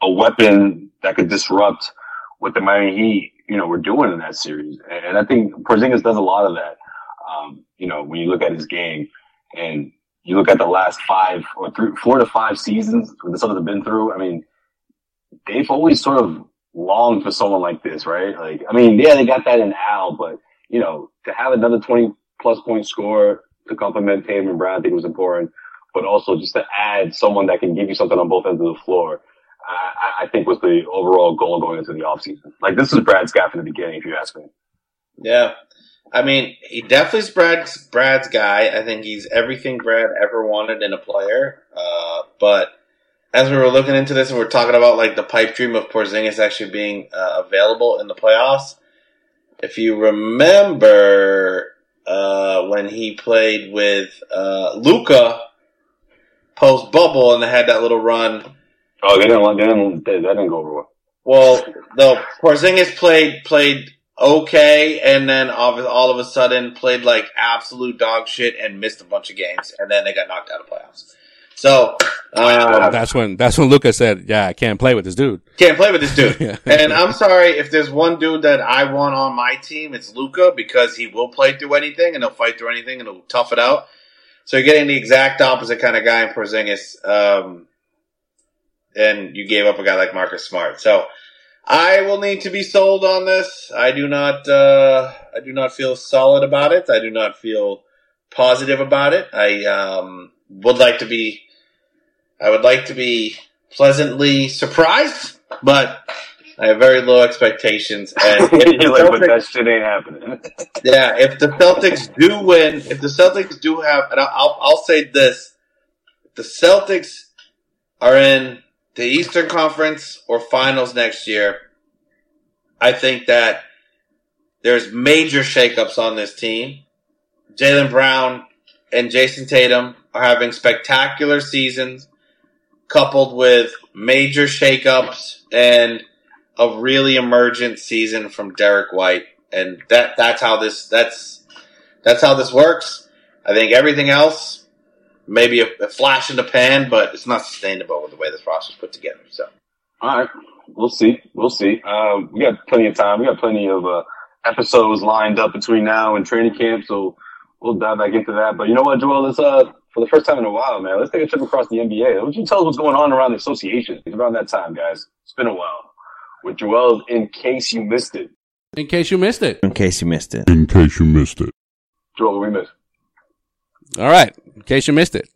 a weapon that could disrupt what the Miami Heat, you know, were doing in that series. And I think Porzingis does a lot of that. Um, you know, when you look at his game and you look at the last five or three, four to five seasons the Celtics have been through, I mean, they've always sort of longed for someone like this, right? Like, I mean, yeah, they got that in Al, but you know, to have another 20 plus point score to complement Tatum and Brad, I think was important, but also just to add someone that can give you something on both ends of the floor. I, think was the overall goal going into the offseason. Like this is Brad's guy from the beginning, if you ask me. Yeah. I mean, he definitely is Brad's, Brad's guy. I think he's everything Brad ever wanted in a player. Uh, but as we were looking into this and we are talking about like the pipe dream of Porzingis actually being uh, available in the playoffs, if you remember uh, when he played with uh, Luka post bubble and they had that little run. Oh, they didn't. They didn't. They, that didn't go over well. Well, the Porzingis played played okay, and then all of, all of a sudden played like absolute dog shit and missed a bunch of games, and then they got knocked out of playoffs. So um, that's when that's when Lucas said, "Yeah, I can't play with this dude. Can't play with this dude." <laughs> yeah. And I'm sorry if there's one dude that I want on my team, it's Luka because he will play through anything and he'll fight through anything and he'll tough it out. So you're getting the exact opposite kind of guy in Porzingis, um, and you gave up a guy like Marcus Smart. So I will need to be sold on this. I do not. Uh, I do not feel solid about it. I do not feel positive about it. I um, would like to be I would like to be pleasantly surprised, but I have very low expectations. <laughs> And You're like, Celtics, but that shit ain't happening. <laughs> yeah, if the Celtics do win, if the Celtics do have, and I'll, I'll say this: if the Celtics are in the Eastern Conference or Finals next year, I think that there's major shakeups on this team. Jaylen Brown and Jayson Tatum are having spectacular seasons coupled with major shakeups and a really emergent season from Derrick White, and that that's how this that's that's how this works. I think everything else maybe a, a flash in the pan, but it's not sustainable with the way this roster is put together. So, all right, we'll see, we'll see. Um, we got plenty of time. We got plenty of uh, episodes lined up between now and training camp, so we'll dive back into that. But you know what, Joel? Let's uh for the first time in a while, man. Let's take a trip across the NBA. Would you tell us what's going on around the association? It's around that time, guys. It's been a while. With Joel, in case you missed it. In case you missed it. In case you missed it. In case you missed it. Joel, what we missed? All right. In case you missed it.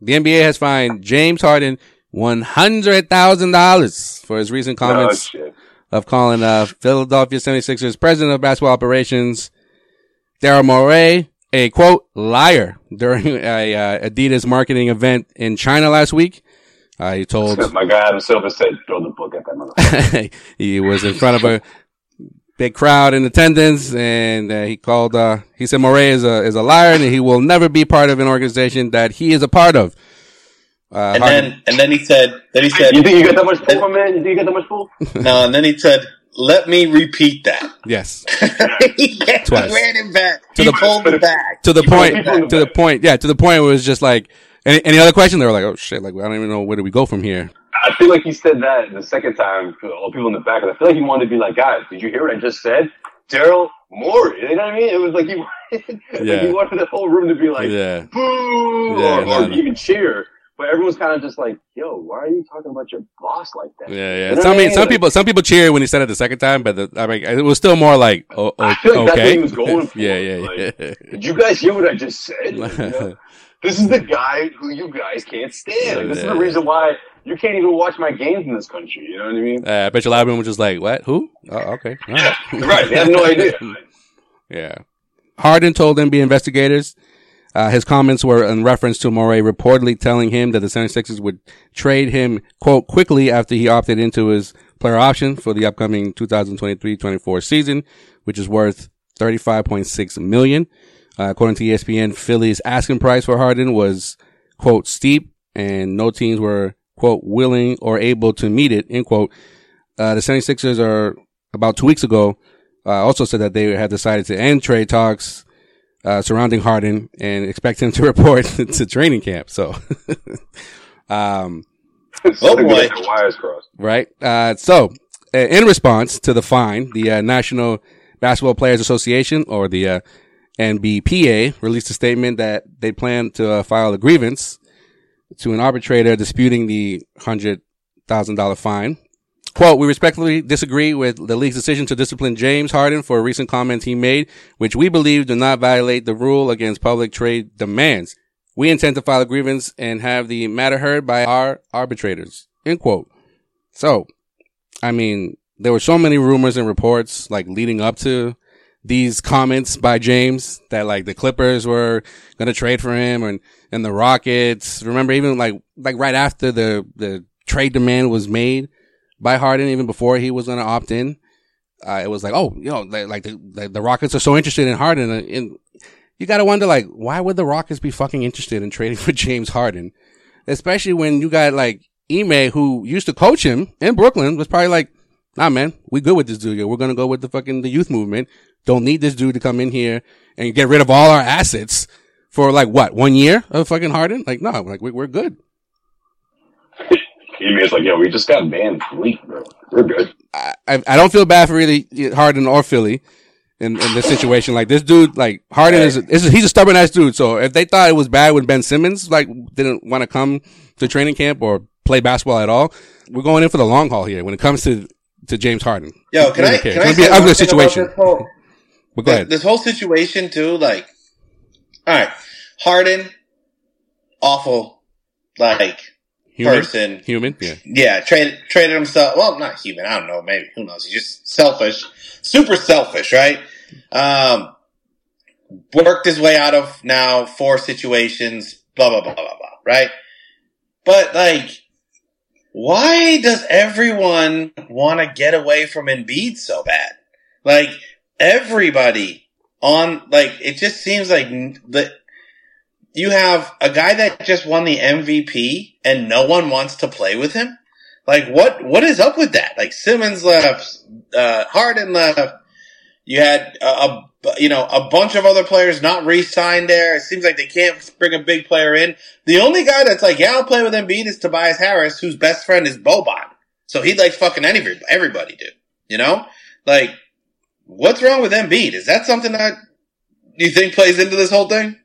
The NBA has fined James Harden $100,000 for his recent comments oh, of calling uh, Philadelphia 76ers president of basketball operations Daryl Morey a quote liar during <laughs> a uh, Adidas marketing event in China last week. Uh, he told <laughs> my guy Adam Silver said, "Throw the book at that <laughs> motherfucker." he was in front of a big crowd in attendance, and uh, he called. Uh, he said Morey is a is a liar, and he will never be part of an organization that he is a part of. Uh, and then and then he said, then he said, "You think you got that much pull, man? You think you got that much pull?" <laughs> no, and then he said, let me repeat that. Yes. <laughs> he Twice. ran him back. To he the, pulled it back. To the point. To the point. Yeah. To the point where it was just like, any, any other question? They were like, oh shit, like, I don't even know where do we go from here. I feel like he said that the second time for all people in the back. And I feel like he wanted to be like, guys, did you hear what I just said? Daryl Morey. You know what I mean? It was like he, <laughs> yeah. like he wanted the whole room to be like, yeah. boo, yeah, or, or even cheer. But everyone's kind of just like, "Yo, why are you talking about your boss like that?" Yeah, yeah. You know some, I mean? some like, people, some people cheer when he said it the second time, but the, I mean, it was still more like, oh, I oh, feel like okay. that's what he was going <laughs> for. yeah, yeah, like, yeah. Did you guys hear what I just said? You know? <laughs> this is the guy who you guys can't stand. Like, this is the reason why you can't even watch my games in this country. You know what I mean? Uh, I bet you a lot of them were just like, "What? Who? Oh, okay, <laughs> right. right. They have no idea. <laughs> yeah. Harden told NBA investigators uh, his comments were in reference to Morey reportedly telling him that the 76ers would trade him, quote, quickly after he opted into his player option for the upcoming 2023-24 season, which is worth 35.6 million. Uh, according to ESPN, Philly's asking price for Harden was, quote, steep and no teams were, quote, willing or able to meet it, end quote. Uh, the 76ers are about two weeks ago, uh, also said that they had decided to end trade talks uh, surrounding Harden and expect him to <laughs> report to training camp. So, <laughs> um, oh boy. Right. Uh, so uh, in response to the fine, the uh, National Basketball Players Association or the uh, NBPA released a statement that they plan to uh, file a grievance to an arbitrator disputing the hundred thousand dollar fine. Quote, we respectfully disagree with the league's decision to discipline James Harden for recent comments he made, which we believe do not violate the rule against public trade demands. We intend to file a grievance and have the matter heard by our arbitrators. End quote. So, I mean, there were so many rumors and reports like leading up to these comments by James that like the Clippers were going to trade for him and, and the Rockets. Remember even like, like right after the, the trade demand was made, by Harden even before he was going to opt in. Uh, it was like, oh, you know, like the, the, the Rockets are so interested in Harden, and, and you got to wonder, like, why would the Rockets be fucking interested in trading <laughs> for James Harden, especially when you got like Ime, who used to coach him in Brooklyn, was probably like, nah, man, we good with this dude. We're gonna go with the fucking the youth movement. Don't need this dude to come in here and get rid of all our assets for like what one year of fucking Harden. Like, no, like we, we're good. It's like, yo, we just got banned from league, bro. We're good. I, I don't feel bad for really Harden or Philly in, in this situation. Like this dude, like Harden is, is he's a stubborn ass dude. So if they thought it was bad when Ben Simmons like didn't want to come to training camp or play basketball at all, we're going in for the long haul here when it comes to to James Harden. Yo, can I? Can it's gonna be an ugly situation. This whole, but go ahead. This whole situation too, like, all right, Harden, awful, like human? person. Human, yeah. Yeah, traded traded himself. Well, not human. I don't know. Maybe who knows? He's just selfish, super selfish, right? Um, worked his way out of now four situations. Blah blah blah blah blah. Right? But like, why does everyone want to get away from Embiid so bad? Like everybody on like it just seems like the you have a guy that just won the MVP and no one wants to play with him. Like what, what is up with that? Like Simmons left, uh, Harden left. You had a, a, you know, a bunch of other players not re-signed there. It seems like they can't bring a big player in. The only guy that's like, yeah, I'll play with Embiid is Tobias Harris, whose best friend is Boban. So he'd like fucking any, everybody do, you know? Like, what's wrong with Embiid? Is that something that you think plays into this whole thing?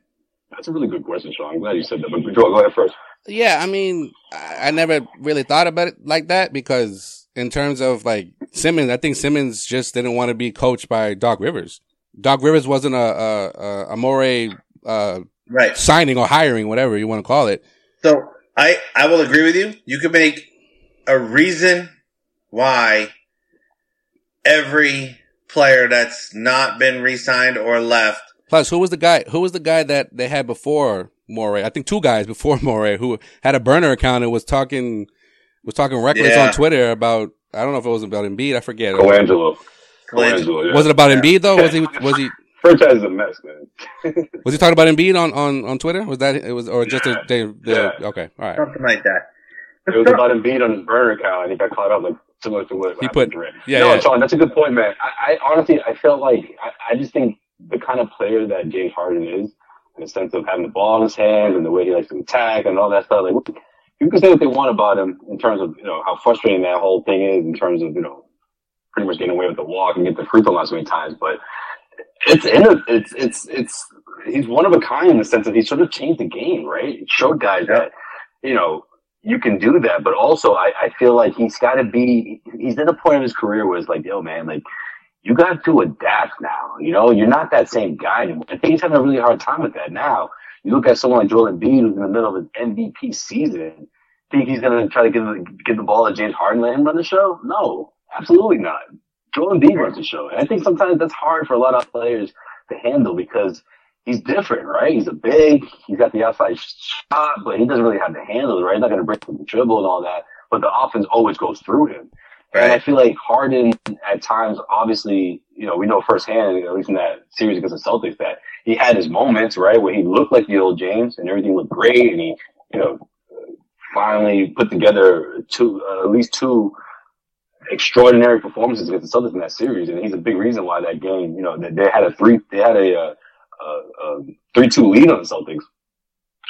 That's a really good question, Sean. I'm glad you said that. But Joel, go ahead first. Yeah, I mean, I never really thought about it like that because in terms of like Simmons, I think Simmons just didn't want to be coached by Doc Rivers. Doc Rivers wasn't a a, a, a Morey uh, right signing or hiring, whatever you want to call it. So I I will agree with you. You could make a reason why every player that's not been re-signed or left Plus, who was the guy? Who was the guy that they had before Morey? I think two guys before <laughs> Morey who had a burner account and was talking was talking reckless yeah. on Twitter about. I don't know if it was about Embiid. I forget. Colangelo. Colangelo. Yeah. Was it about yeah. Embiid though? Was he? Was he? <laughs> Franchise is a mess, man. <laughs> was he talking about Embiid on, on, on Twitter? Was that it was or just a they, they yeah. okay all right something like that. It was about Embiid on his burner account, and he got caught up like similar to what he put. Yeah, no, yeah. Sean, that's a good point, man. I, I honestly I felt like I, I just think the kind of player that James Harden is, in the sense of having the ball in his hands and the way he likes to attack and all that stuff. Like, you can say what they want about him in terms of, you know, how frustrating that whole thing is in terms of, you know, pretty much getting away with the walk and get the free throw line so many times. But it's it's, it's, it's, he's one of a kind in the sense that he sort of changed the game, right? It showed guys that, you know, you can do that, but also I, I feel like he's got to be, he's at a point of his career where it's like, yo, man, like, you got to adapt now. You know, you're not that same guy anymore. Think he's having a really hard time with that now. You look at someone like Joel Embiid who's in the middle of his MVP season. Think he's going to try to give the, give the ball to James Harden, let him run the show? No, absolutely not. Joel Embiid runs the show. And I think sometimes that's hard for a lot of players to handle because he's different, right? He's a big, he's got the outside shot, but he doesn't really have the handle, right? He's not going to break from the dribble and all that, but the offense always goes through him. Right. And I feel like Harden at times, obviously, you know, we know firsthand, at least in that series against the Celtics, that he had his moments, right, where he looked like the old James and everything looked great and he, you know, finally put together two, uh, at least two extraordinary performances against the Celtics in that series. And he's a big reason why that game, you know, they, they had a three, they had a, uh, a, a three-two lead on the Celtics,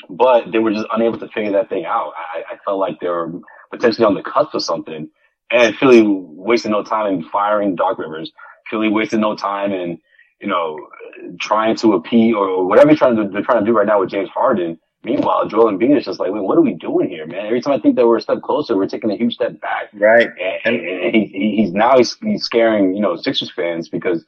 but they were just unable to figure that thing out. I, I felt like they were potentially on the cusp of something, and Philly wasted no time in firing Doc Rivers. Philly wasted no time in, you know, trying to appease or whatever trying to, they're trying to do right now with James Harden. Meanwhile, Joel Embiid is just like, wait, what are we doing here, man? Every time I think that we're a step closer, we're taking a huge step back. Right. And, and he, he's now he's, he's scaring, you know, Sixers fans because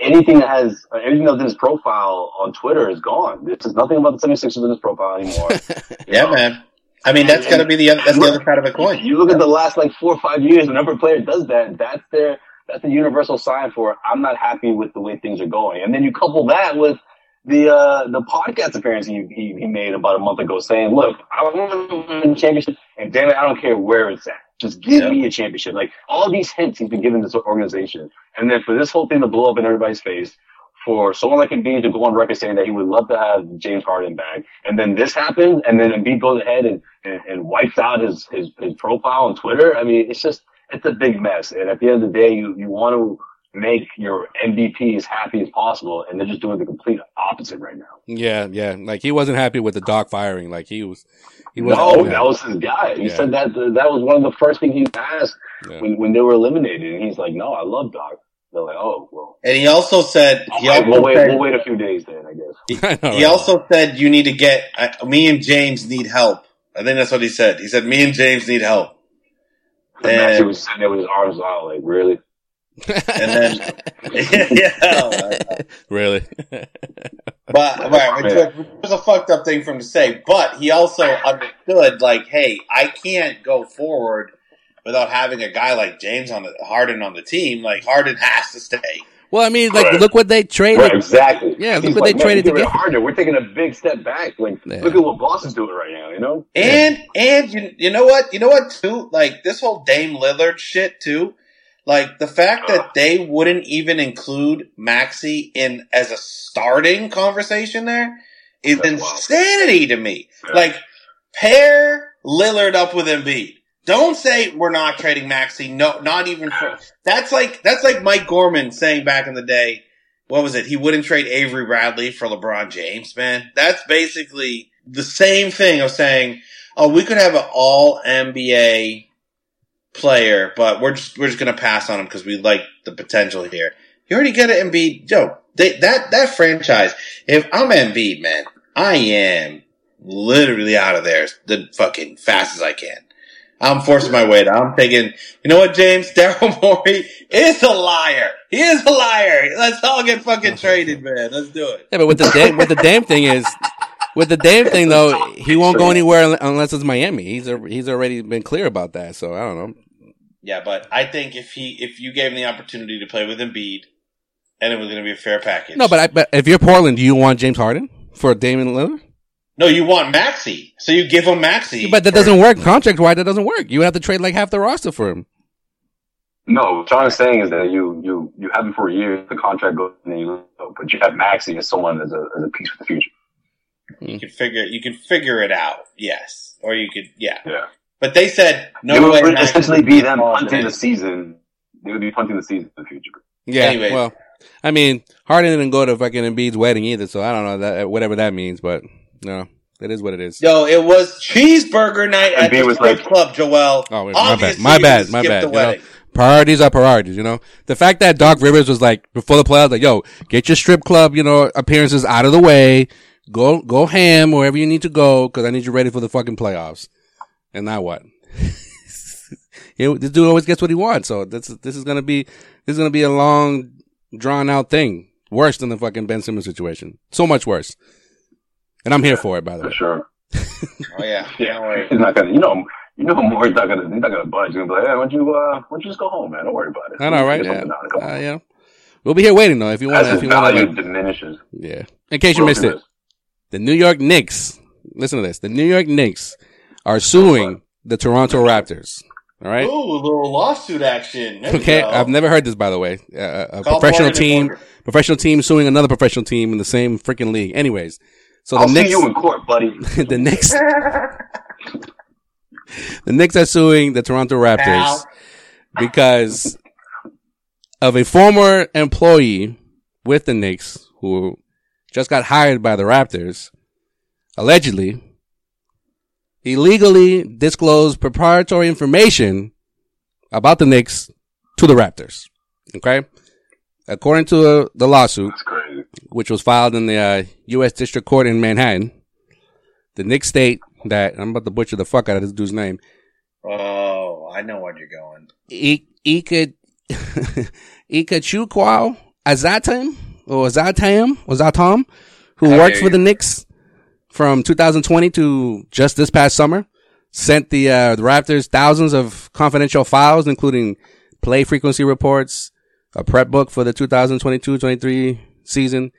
anything that has anything that's in his profile on Twitter is gone. There's nothing about the 76ers in his profile anymore. <laughs> yeah, um, man. I mean, that's got to be the other, that's the other side of the coin. You look at the last like four or five years, whenever a player does that, that's their that's a universal sign for I'm not happy with the way things are going. And then you couple that with the uh, the podcast appearance he, he, he made about a month ago, saying, "Look, I want to win the championship, and damn it, I don't care where it's at. Just give yeah. me a championship." Like all these hints he's been giving this organization, and then for this whole thing to blow up in everybody's face, for someone like Embiid to go on record saying that he would love to have James Harden back, and then this happens, and then Embiid goes ahead and, and, and wipes out his, his his profile on Twitter. I mean, it's just it's a big mess, and at the end of the day, you you want to make your MVP as happy as possible, and they're just doing the complete opposite right now. Yeah, yeah. Like he wasn't happy with the Doc firing. Like he was. He was no, that was his guy. He yeah. said that that was one of the first things he asked yeah. when when they were eliminated, and he's like, "No, I love Doc." They're like, "Oh, well." And he also said, "He also we'll wait. Said, we'll wait a few days then, I guess." <laughs> He, he also said, "You need to get uh, me and James need help." I think that's what he said. He said, "Me and James need help." And he was sitting there with his arms out, like, really? and then <laughs> yeah, <laughs> really. but right, it was a fucked up thing for him to say. But he also understood, like, hey, I can't go forward without having a guy like James on the Harden on the team. Like Harden has to stay. Well, I mean, like, right. look what they traded. Right, exactly. Yeah, look what like, they traded to get. Harder. We're taking a big step back. Like, yeah. look at what Boston's doing right now. You know. And yeah. and you you know what you know what too like this whole Dame Lillard shit too like the fact that they wouldn't even include Maxey in as a starting conversation there is That's insanity wild. to me. Yeah. Like pair Lillard up with Embiid. Don't say we're not trading Maxey. No, not even for that's like that's like Mike Gorman saying back in the day. What was it? He wouldn't trade Avery Bradley for LeBron James. Man, that's basically the same thing of saying, "Oh, we could have an All NBA player, but we're just we're just gonna pass on him because we like the potential here. You already get an Embiid. Yo, they, that that franchise. If I'm Embiid, man, I am literally out of there the fucking fast as I can. I'm forcing my way down. I'm thinking, you know what, James? <laughs> Daryl Morey is a liar. He is a liar. Let's all get fucking traded, man. Let's do it. Yeah, but with the damn, what the damn thing is, with the damn thing though, he won't go anywhere unless it's Miami. He's a, he's already been clear about that. So I don't know. Yeah, but I think if he if you gave him the opportunity to play with Embiid, and it was going to be a fair package. No, but I, but if you're Portland, do you want James Harden for Damian Lillard? No, you want Maxey, so you give him Maxey. Yeah, but that doesn't work contract wise. That doesn't work. You have to trade like half the roster for him. No, what John is saying is that you you you have him for a year, the contract goes, and then you but you have Maxey as someone as a as a piece for the future. Hmm. You can figure you can figure it out, yes, or you could, yeah, yeah. But they said no it would way essentially be them punting the season. They would be punting the season in the future. Yeah. Anyway. Well, I mean, Harden didn't go to fucking Embiid's wedding either, so I don't know that whatever that means, but no. It is what it is. Yo, it was cheeseburger night at the was like, club, Joel. Oh, my bad. My bad. My bad. You know, priorities are priorities, you know? The fact that Doc Rivers was like, before the playoffs, like, yo, get your strip club, you know, appearances out of the way. Go, go ham wherever you need to go, cause I need you ready for the fucking playoffs. And now what? <laughs> this dude always gets what he wants. So this this is gonna be this is gonna be a long, drawn out thing. Worse than the fucking Ben Simmons situation. So much worse. And I'm here for it, by the way. for. Sure. oh yeah, <laughs> yeah. He's not gonna. You know, you know, more. He's not gonna. He's not gonna budge. He's gonna be like, hey, why don't you, uh, why don't you just go home, man? Don't worry about it. I know, right? Yeah. Uh, yeah. We'll be here waiting though if you want. As If you want value to, diminishes. yeah. In case you missed it, the New York Knicks. Listen to this. The New York Knicks are suing the Toronto Raptors. All right. Ooh, a little lawsuit action. There Okay. I've never heard this by the way. Uh, a Call professional team, Morgan. professional team suing another professional team in the same freaking league. Anyways, so the I'll see you in court, buddy. <laughs> the Knicks, the Knicks are suing the Toronto Raptors Pal. because of a former employee with the Knicks who just got hired by the Raptors, allegedly illegally disclosed proprietary information about the Knicks to the Raptors. Okay. According to uh, the lawsuit, That's crazy. Which was filed in the uh, U.S. District Court in Manhattan, the Knicks state that I'm about to butcher the fuck out of this dude's name. Oh, I know where you're going. I- Ika Ikechukwu Azatam or Azatam or Zatam, who How worked for the. Knicks from 2020 to just this past summer, sent the, uh, the Raptors thousands of confidential files, including play frequency reports, a prep book for the 2022-23 season,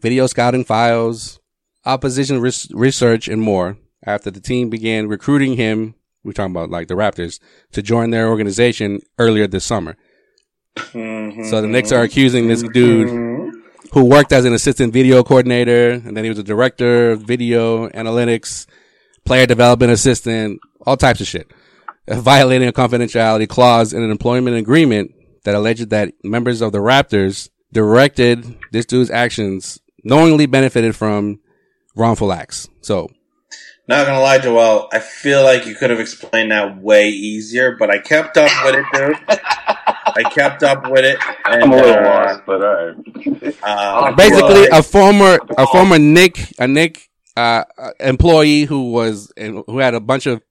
video scouting files, opposition res- research, and more. After the team began recruiting him, we're talking about like the Raptors, to join their organization earlier this summer. Mm-hmm. So the Knicks are accusing this dude who worked as an assistant video coordinator, and then he was a director of video analytics, player development assistant, all types of shit, violating a confidentiality clause in an employment agreement that alleged that members of the Raptors directed this dude's actions knowingly benefited from wrongful acts. So Not gonna lie, Joel. I feel like you could have explained that way easier, but I kept up with it, dude. <laughs> I kept up with it, and I'm a little uh, lost, but all right. uh, basically well, a former a former Knick a Knick uh, employee who was and who had a bunch of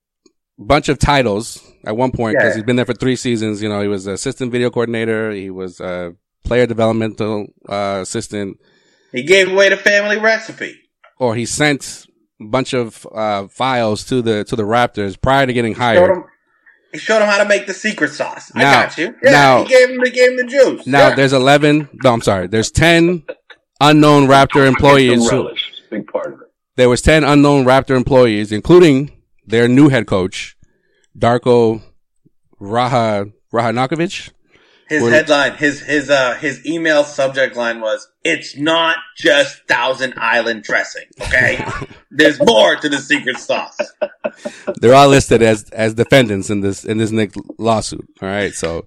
bunch of titles at one point because Yeah. he's been there for three seasons. You know, he was assistant video coordinator, he was a player developmental uh, assistant, he gave away the family recipe. or he sent a bunch of uh, files to the to the Raptors prior to getting Showed hired. him, he showed him how to make the secret sauce. I got you. Yeah, now- he gave him the gave him the juice. Now yeah. there's eleven. No, I'm sorry. There's ten unknown Raptor employees. The who- relish, big part of it. there was 10 unknown Raptor employees, including their new head coach, Darko Raha, Rahanakovic. His We're- headline, his his uh his email subject line was, "It's not just Thousand Island dressing, okay? <laughs> There's more to the secret sauce." They're all listed as, as defendants in this, in this Knick lawsuit. All right. So,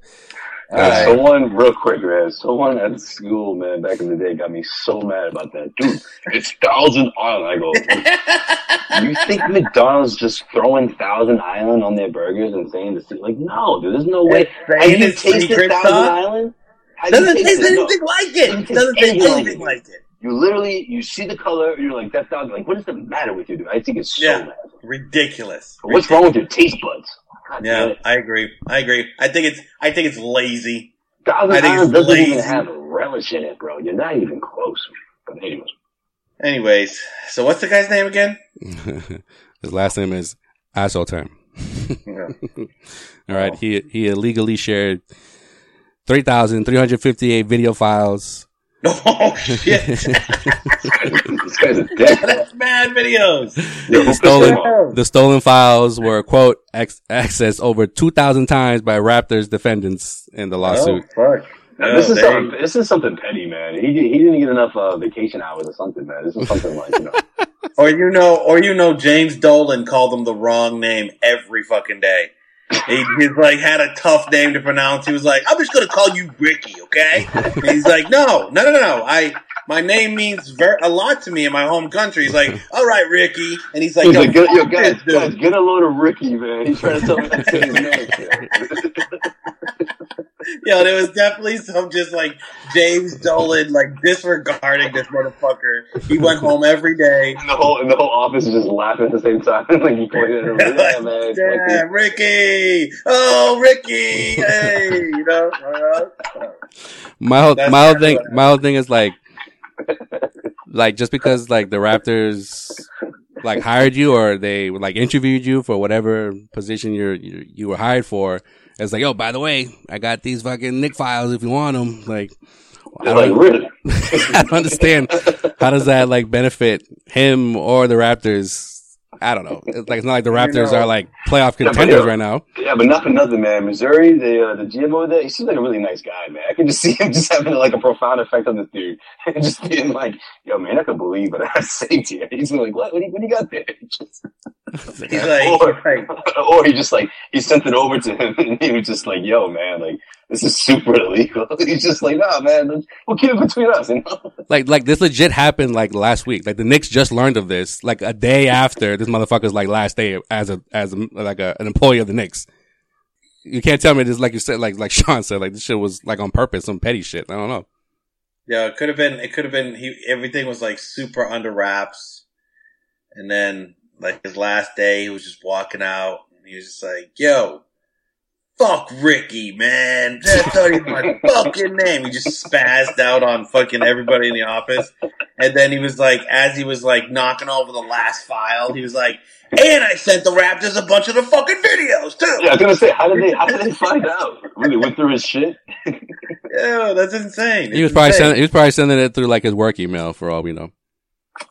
Uh, someone, real quick, man. Someone at school, man, back in the day, got me so mad about that. Dude, it's Thousand Island. I go, <laughs> you think McDonald's just throwing Thousand Island on their burgers and saying this? Like, no, dude, there's no way. Saying Have you it's tasted Thousand? Island? Have Doesn't taste tasted- no. anything like it. Doesn't taste anything like it. You literally, you see the color, you're like, that's not like, what is the matter with you, dude? I think it's so Yeah. bad. Ridiculous. What's wrong with your taste buds? God Yeah. I agree. I agree. I think it's I think it's lazy. Thousand I think it's Island doesn't even lazy. have a relish in it, bro. You're not even close. But anyways. Anyways, so what's the guy's name again? <laughs> his last name is Asshole Time. Yeah. <laughs> All right. He, he illegally shared 3,358 video files. <laughs> Oh shit! <laughs> this guy's a dick. That's bad videos. The stolen, pissed him off? the stolen files were, quote, ex- accessed over 2,000 times by Raptors defendants in the lawsuit. Oh fuck! Now, this Oh, is there something. This is something petty, man. He he didn't get enough uh, vacation hours or something, man. This is something like you know. <laughs> Or you know, or you know, James Dolan called him the wrong name every fucking day. He, he's like had a tough name to pronounce. He was like, "I'm just gonna call you Ricky, okay?" And he's like, "No, no, no, no. I my name means ver- a lot to me in my home country." He's like, "All right, Ricky," and he's like, He's "Yo, like, get, yo, guys, guys, get a load of Ricky, man. He's trying to tell me to say his name. Yo, there was definitely some just like James Dolan like disregarding this motherfucker. He went home every day. And the whole and the whole office is just laughing at the same time. <laughs> like he pointed at him. <laughs> Like, yeah, man. it's like Ricky. Oh, Ricky. Hey, you know. <laughs> uh, My whole, That's my whole thing, my whole thing is like, like just because like the Raptors like hired you or they like interviewed you for whatever position you're you, you were hired for, it's like, oh, by the way, I got these fucking Knick files if you want them. Like, I don't, really? <laughs> I don't understand how does that like benefit him or the Raptors. I don't know. It's like it's not like the Raptors know- are like playoff contenders yeah. right now. Yeah, but not for nothing, man. Missouri, the uh, the GM over there, he seems like a really nice guy, man. I can just <laughs> see him just having like a profound effect on this dude, and <laughs> just being like, "Yo, man, I can believe what I <laughs> saved here." He's like, "What? What do you, what do you got there?" Just- <laughs> He's like, or, <laughs> like, or he just like he sent it over to him, <laughs> and he was just like, "Yo, man, like this is super illegal." He's just like, "Nah, man, let's- we'll keep it between us." You know? Like like this legit happened like last week. Like the Knicks just learned of this like a day after this motherfucker's like last day as a as a, like a, an employee of the Knicks. You can't tell me this like you said like like Sean said like this shit was like on purpose some petty shit. I don't know. yeah, it could have been. It could have been. He everything was like super under wraps, and then like his last day, he was just walking out, and he was just like, "Yo, fuck Ricky, man. That's not even my fucking name." He just spazzed out on fucking everybody in the office, and then he was like, as he was like knocking over the last file, he was like, "And I sent the Raptors a bunch of the fucking videos too." Yeah, I was gonna say, how did they how did they find out? Really went through his shit. <laughs> Yeah, that's insane. He was It's probably insane. sending he was probably sending it through like his work email for all we know.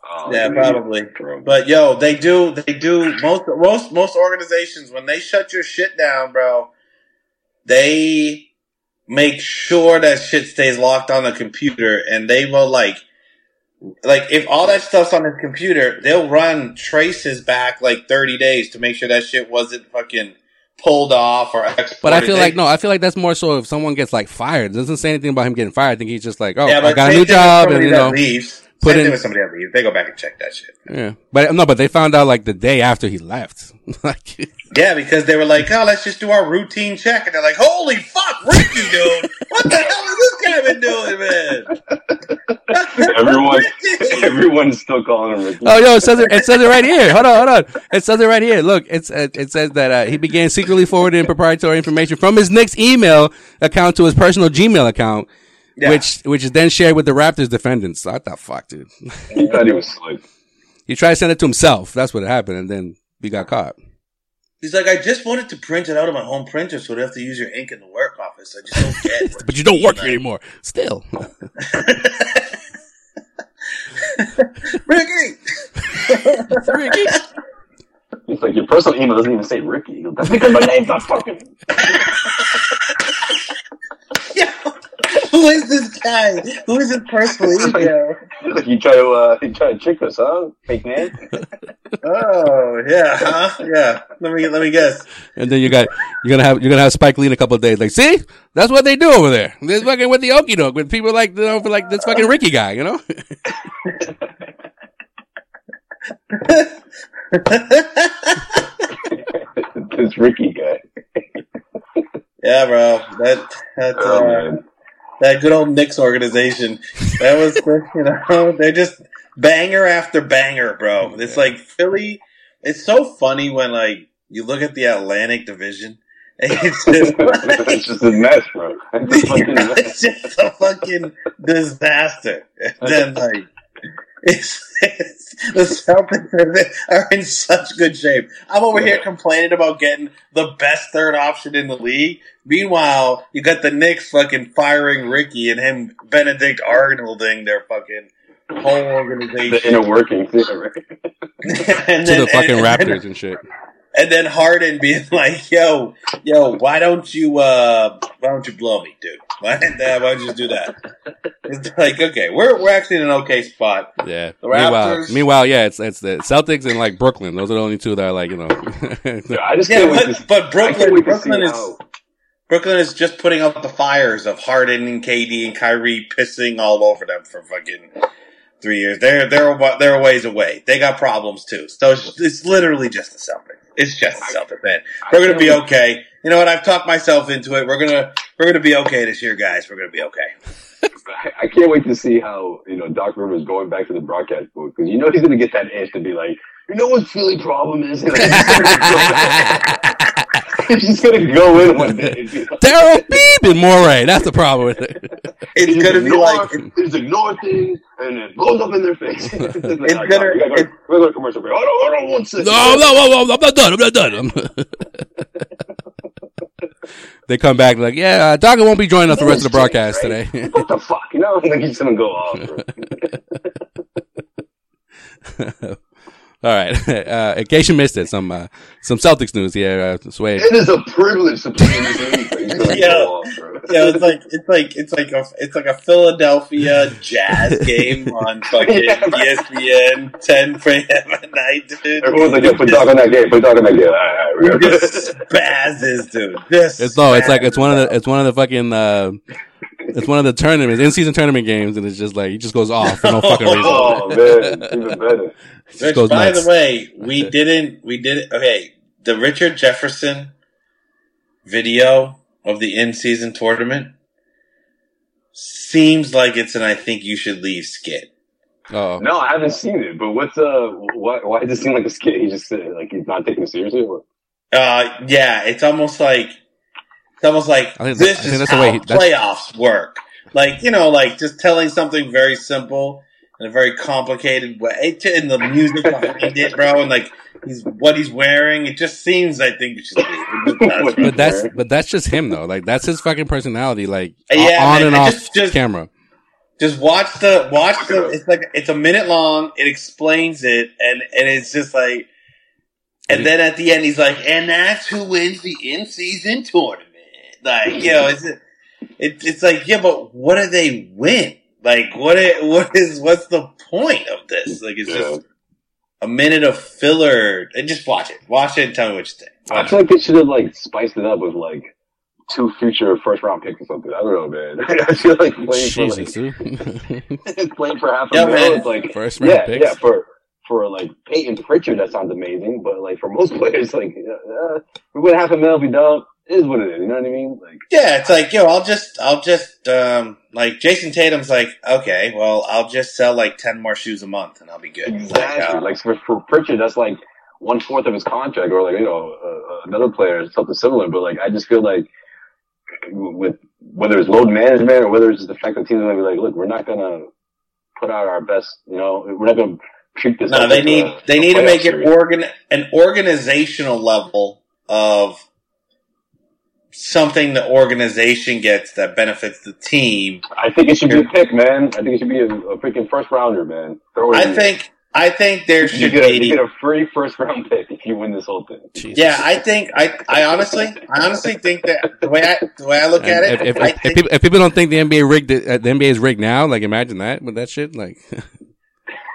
Oh, Yeah, dude. probably. Bro. But yo, they do, they do. Most, most, most organizations when they shut your shit down, bro, they make sure that shit stays locked on the computer, and they will like, like if all that stuff's on his computer, they'll run traces back like thirty days to make sure that shit wasn't fucking pulled off or exported. But I feel like no, I feel like that's more so if someone gets like fired. It doesn't say anything about him getting fired. I think he's just like, oh, yeah, I got a new job, and somebody you know, leaves. Put Same in- thing with somebody that leaves. They go back and check that shit. yeah. But no, but they found out like the day after he left. <laughs> like, Yeah, because they were like, "Oh, let's just do our routine check," and they're like, "Holy fuck, Ricky, dude! What the hell has this guy been doing, man?" <laughs> Everyone, <laughs> everyone's still calling him Ricky. oh, yo, it says it. It says it right here. Hold on, hold on. It says it right here. Look, it's it, it says that uh, he began secretly forwarding proprietary information from his Knicks email account to his personal Gmail account, Yeah. which which is then shared with the Raptors defendants. What the fuck, dude? He thought he was slick. <laughs> he tried to send it to himself. That's what happened, and then he got caught. He's like, "I just wanted to print it out of my home printer, so I don't have to use your ink in the work office. I just don't get." <laughs> But you don't work here anymore. Still, <laughs> Ricky. Ricky. He's like, your personal email doesn't even say Ricky. That's because my name's not fucking. Yo, who is this guy? Who is this person? email? He's like, you try to, uh, you try to trick us, huh? Fake name. <laughs> Oh yeah, huh? Yeah. Let me let me guess. And then you got you're gonna have you're gonna have Spike Lee in a couple of days. Like, see, that's what they do over there. They're fucking with the okie doke with people like you know, for like this fucking Ricky guy. You know, <laughs> this Ricky guy. <laughs> Yeah, bro. That that's. Oh, uh, man. That good old Knicks organization. That was you know <laughs> they're just banger after banger, bro. It's like Philly. It's so funny when like you look at the Atlantic Division. And <laughs> it's just it's just a mess, bro. It's a mess. <laughs> it's just a fucking disaster. And then like it's, it's the Celtics are, are in such good shape. I'm over here complaining about getting the best third option in the league. Meanwhile, you got the Knicks fucking firing Ricky and him Benedict Arnolding their fucking whole The organization. inner workings. Yeah, right. <laughs> and to the fucking and- Raptors and shit. And then Harden being <laughs> like, "Yo, yo, why don't you, uh, why don't you blow me, dude? <laughs> Why, why don't you just do that?" It's like, okay, we're we're actually in an okay spot. Yeah. The Meanwhile, Raptors- meanwhile, yeah, it's it's the Celtics and like Brooklyn. Those are the only two that are like you know. Yeah, I just Yeah, can't wait but, to, but I can't Brooklyn, wait Brooklyn is how. Brooklyn is just putting out the fires of Harden and KD and Kyrie pissing all over them for fucking three years. They're they're they're a ways away. They got problems too. So it's, it's literally just the Celtics. It's just the Celtics, man. We're gonna be okay. You know what? I've talked myself into it. We're gonna we're gonna be okay this year, guys. We're gonna be okay. I- I can't wait to see how you know Doc Rivers going back to the broadcast booth because you know he's going to get that itch to be like, you know what Philly problem is? <laughs> <laughs> <laughs> he's going to go in one day. You <laughs> know? Daryl Beeb and Morey. That's the problem with it. <laughs> It's He's gonna be ignore, like he's ignore things and it blows up in their face. it's like, It's "All right, gonna- we gotta go, it's- we gotta go to commercial break. Hold on, hold on one second. No, no, no, no, I'm not done. I'm not done. I'm- they come back like, yeah, uh, Dogger won't be joining us the rest of the broadcast today. what the fuck? You know, like he's gonna go off. All right. <laughs> Uh, in case you missed it, some uh, some Celtics news here. Uh, Sway. It is a privilege to play in this league. <laughs> Yeah. go. Yeah, it's like it's like it's like a it's like a Philadelphia Jazz game on <laughs> fucking Yeah, right. ESPN, ten p.m. at night, dude. Everyone's like, "Yo, put dog on that game. Put dog on that game." All right, all right, Just spazzes, dude. Just It's no, it's like it's one of the it's one of the fucking uh, it's one of the tournaments, in season tournament games, and it's just like he just goes off for no fucking reason. Oh man, even better. Just Rich, goes by nuts. the way, we didn't we did okay. The Richard Jefferson video of the in season tournament seems like it's an I think you should leave skit. Oh, No, I haven't seen it. But what's uh, why, why does it seem like a skit? He just uh, like he's not taking it seriously. Or? Uh yeah, it's almost like it's almost like I think that- this I think is that's the how way he- that's- playoffs work. Like, you know, like just telling something very simple in a very complicated way and the music behind it, bro, and like he's what he's wearing. It just seems I think you should leave. Just <laughs> but that's but that's just him though. Like that's his fucking personality. Like Uh, yeah, on man, and off just- just- camera. Just watch the watch the. It's like it's a minute long. It explains it, and and it's just like, and then at the end he's like, and that's who wins the in season tournament. Like you know, it's it, it's like yeah, but what do they win? Like what i- what is what's the point of this? Like it's Yeah. just a minute of filler. And just watch it, watch it, and tell me what you think. I feel it. like they should have like spiced it up with like two future first round picks or something. I don't know, man. <laughs> I feel like playing for like <laughs> <laughs> playing for half a Yeah, mil man. like First round yeah, picks. yeah. For for like Payton Pritchard, that sounds amazing. But like for most players, like uh, we win half a mil if we don't. It is what it is. You know what I mean? Like Yeah, it's like, yo, I'll just, I'll just, um, like Jayson Tatum's like, okay, well, I'll just sell like 10 more shoes a month and I'll be good. exactly. Like, uh, Like for, for Pritchard, that's like one fourth of his contract, or like you know uh, another player, something similar. But like I just feel like with whether it's load management or whether it's just the fact that teams are gonna be like, look, we're not gonna put out our best. You know, we're not gonna treat this. no, they need, a they need to make it organ, an organizational level of something the organization gets that benefits the team. I think it should be a pick, man. I think it should be a, a freaking first rounder, man. Throw it I in. think, I think there you should get, a, you get a free first round pick if you win this whole thing. Jesus. yeah, I think, I, I honestly, I honestly think that the way I, the way I look at And it, if, if, I if, think- people, if people don't think the NBA rigged, it, uh, the NBA is rigged now, like imagine that with that shit. Like, <laughs>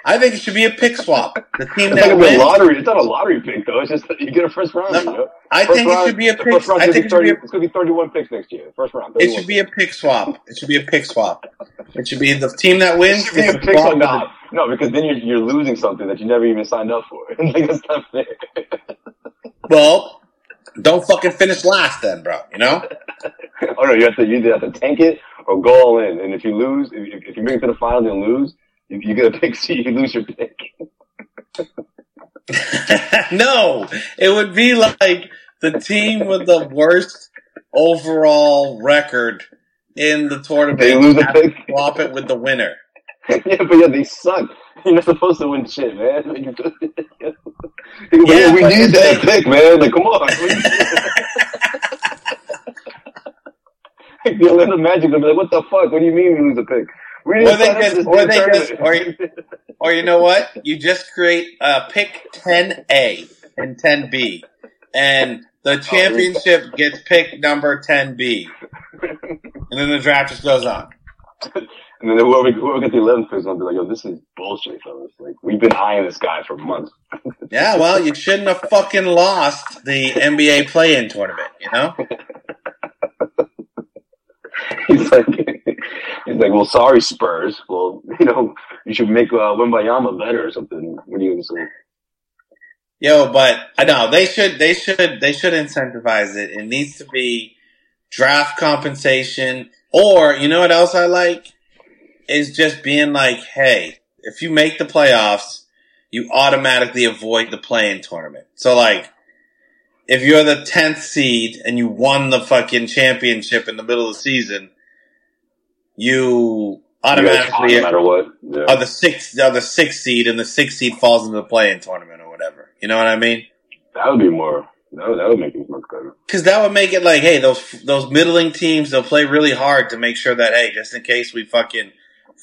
I think it should be a pick swap. The team It's that like a wins, lottery. It's not a lottery pick though. It's just that you get a first round. No, you know? I First think it should be a pick. First round I think it should be a, it's gonna be thirty-one picks next year. First round. it 31 should be a pick swap. It should be a pick swap. It should be the team that wins. It should be a pick swap swap. No, no, because then you're you're losing something that you never even signed up for. <laughs> like that's not fair. Well, don't fucking finish last then, bro. You know. <laughs> oh no, you have to you either have to tank it or go all in. And if you lose, if, if you make it to the finals and lose, you, you get a pick. <laughs> So you lose your pick. <laughs> no, it would be like the team with the worst overall record in the tournament. They lose a pick. Swap it with the winner. <laughs> yeah, but yeah, they suck. You're not supposed to win shit, man. Like, yeah, we need that pick, man. Like, come on. the Orlando Magic will be like, what the fuck? What do you mean we lose a pick? Or they sign up just- for or they just- tournament. Or you know what? You just create uh, pick 10A and 10B. And the championship gets pick number 10B. And then the draft just goes on. <laughs> And then whoever, whoever gets the 11th pick is going to be like, yo, this is bullshit, fellas. Like, we've been eyeing this guy for months. <laughs> Yeah, well, you shouldn't have fucking lost the NBA play-in tournament, you know? <laughs> <laughs> he's like, he's like, well, sorry, Spurs. Well, <laughs> you know, you should make uh, Wembanyama better or something. What are you say? Yo, but I know they should they should they should incentivize it. It needs to be draft compensation or you know what else I like is just being like, hey, if you make the playoffs, you automatically avoid the play-in tournament. So like if you're the 10th seed and you won the fucking championship in the middle of the season, you You automatically no matter what. Yeah. are the sixth are the sixth seed and the sixth seed falls into the play-in tournament or whatever. You know what I mean? That would be more That would, that would make things much better. Because that would make it like, hey, those those middling teams, they'll play really hard to make sure that, hey, just in case we fucking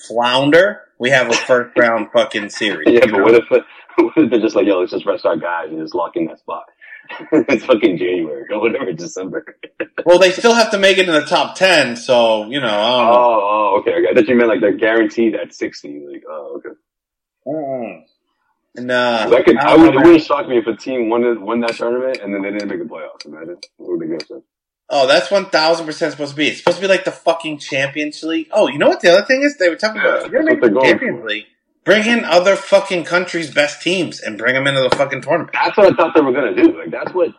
flounder, we have a first round fucking series. <laughs> Yeah, but know? what if, <laughs> what if they're just like, yo, let's just rest our guys and just lock in that spot? <laughs> it's fucking January or <laughs> whatever, December. Well, they still have to make it in the top ten, so you know. I know. Oh, oh, okay, okay. I thought you meant like they're guaranteed at 60. Like, oh, okay. Mm. Nah, That could, I, don't would, it wouldn't shock me if a team won, won that tournament and then they didn't make the playoffs. Imagine. What would they? Oh, that's one thousand percent supposed to be. It's supposed to be like the fucking Champions League. Oh, you know what the other thing is? They were talking about. Yeah, you're making Champions League. Bring in other fucking countries' best teams and bring them into the fucking tournament. That's what I thought they were gonna do. Like, that's what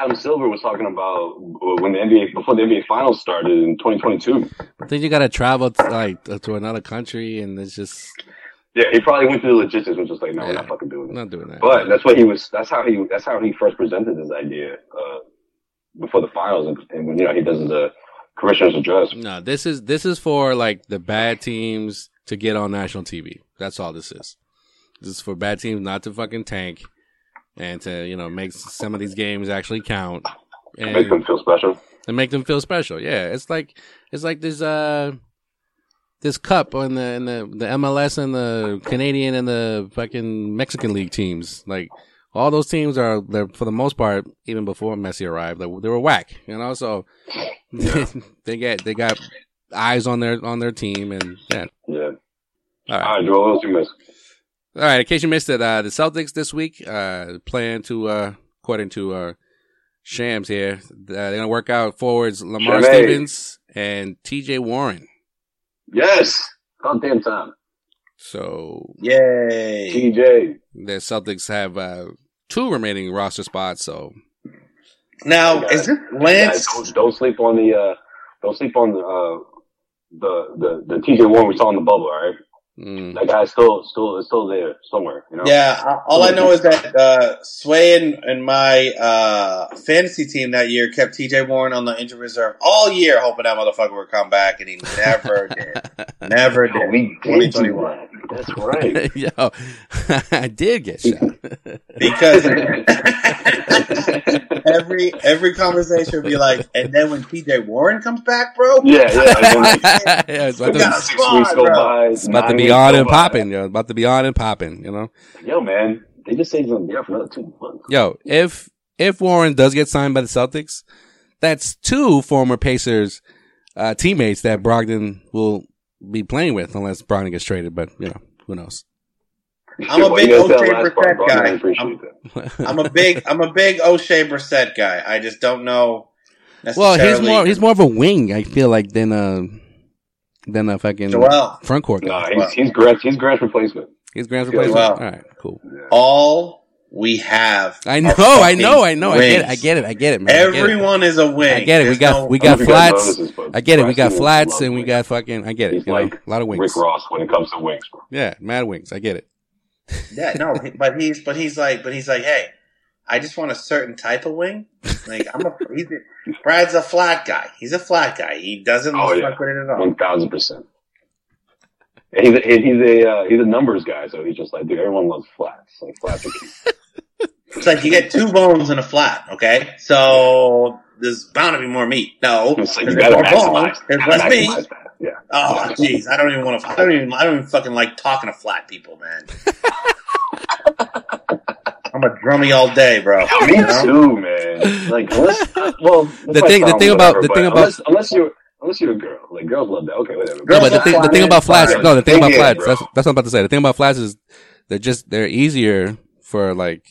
Adam Silver was talking about when the NBA, before the NBA finals started in 2022. But then you gotta travel to, like to another country, and it's just Yeah, he probably went through the logistics, was just like, no, we're not fucking doing it. not doing that. But that's what he was. That's how he. That's how he first presented his idea uh, before the finals, and, and when you know he does the commissioner's address. no, this is this is for like the bad teams to get on national TV. That's all this is. This is for bad teams not to fucking tank and to you know make some of these games actually count and Make them feel special. and make them feel special. Yeah, it's like it's like this uh this cup in the in the the MLS and the Canadian and the fucking Mexican league teams. Like all those teams are they're for the most part even before Messi arrived they, they were whack. You know, so <laughs> they get they got eyes on their on their team and yeah. Yeah. All All right. right, Joel. What else you miss? All right, in case you missed it, uh, the Celtics this week uh, plan to, uh, according to uh, Shams here, uh, they're gonna work out forwards Lamar Shame. Stevens and T.J. Warren. Yes. About damn time. So Yay! TJ. the Celtics have uh, two remaining roster spots. So Now, Guys, is this Guys, Lance? don't, don't sleep on the. Uh, don't sleep on the. Uh, the the the TJ Warren we saw in the bubble. All right. Mm, That guy's still still is still there somewhere. You know. Yeah, all I know is that uh, Sway and, and my uh, fantasy team that year kept TJ Warren on the injured reserve all year, hoping that motherfucker would come back, and he never <laughs> did. Never did. we did 2021. That's right. <laughs> yo, <laughs> I did get shot. Because every every conversation would be like, and then when TJ Warren comes back, bro, yeah, yeah. And then, like, yeah, it's about We got to, a six weeks go by. it's about to nine be weeks on go and popping. Yo, about to be on and popping. You know. Yo, man, they just say he's gonna be there for another two months. Yo, if if Warren does get signed by the Celtics, that's two former Pacers uh, teammates that Brogdon will be playing with, unless Brogdon gets traded. But you know, who knows? I'm a <laughs> big you guys Oshae Brissett guy. I'm. I'm a big <laughs> I'm a big Oshae Brissett guy. I just don't know. well, he's more he's more of a wing. I feel like than a than a fucking Joel. front court guy. Nah, he's he's Grant's he's Grant's replacement. He's Grant's Joel. replacement. All right, cool. all we have. I are know, I know, I know. I get it. I get it. I get it, man. I get it. Everyone is a wing. I get it. We got no- we got don't know if you guys flats. know this, but I get it. We got flats and we got fucking. I get it. He's You know, a lot of wings. Rick Ross when it comes to wings, bro. Yeah, mad wings. I get it. Yeah, no, but he's but he's like but he's like, hey, I just want a certain type of wing. Like I'm a <laughs> he's a, Brad's a flat guy. He's a flat guy. He doesn't Oh, fuck yeah. with it at all. One thousand percent. He's a, he's a uh, he's a numbers guy, so he's just like, dude, everyone loves flats. Like flats are key. <laughs> It's like you get two bones in a flat. Okay, so there's bound to be more meat. No, It's like you there's gotta more bones. maximize. Less meat. that. Yeah. Oh, jeez, I don't even want to. I don't even. I don't even fucking like talking to flat people, man. <laughs> I'm a drummy all day, bro. Me You know? too, man. Like, <laughs> unless, well, The thing- the thing about- the thing about- unless, unless you're unless you're a girl, like girls love that. Okay, whatever. No, but the thing, the thing about flats, no, the thing about flats, that's, that's what I'm about to say. The thing about flats is they're just, they're easier for like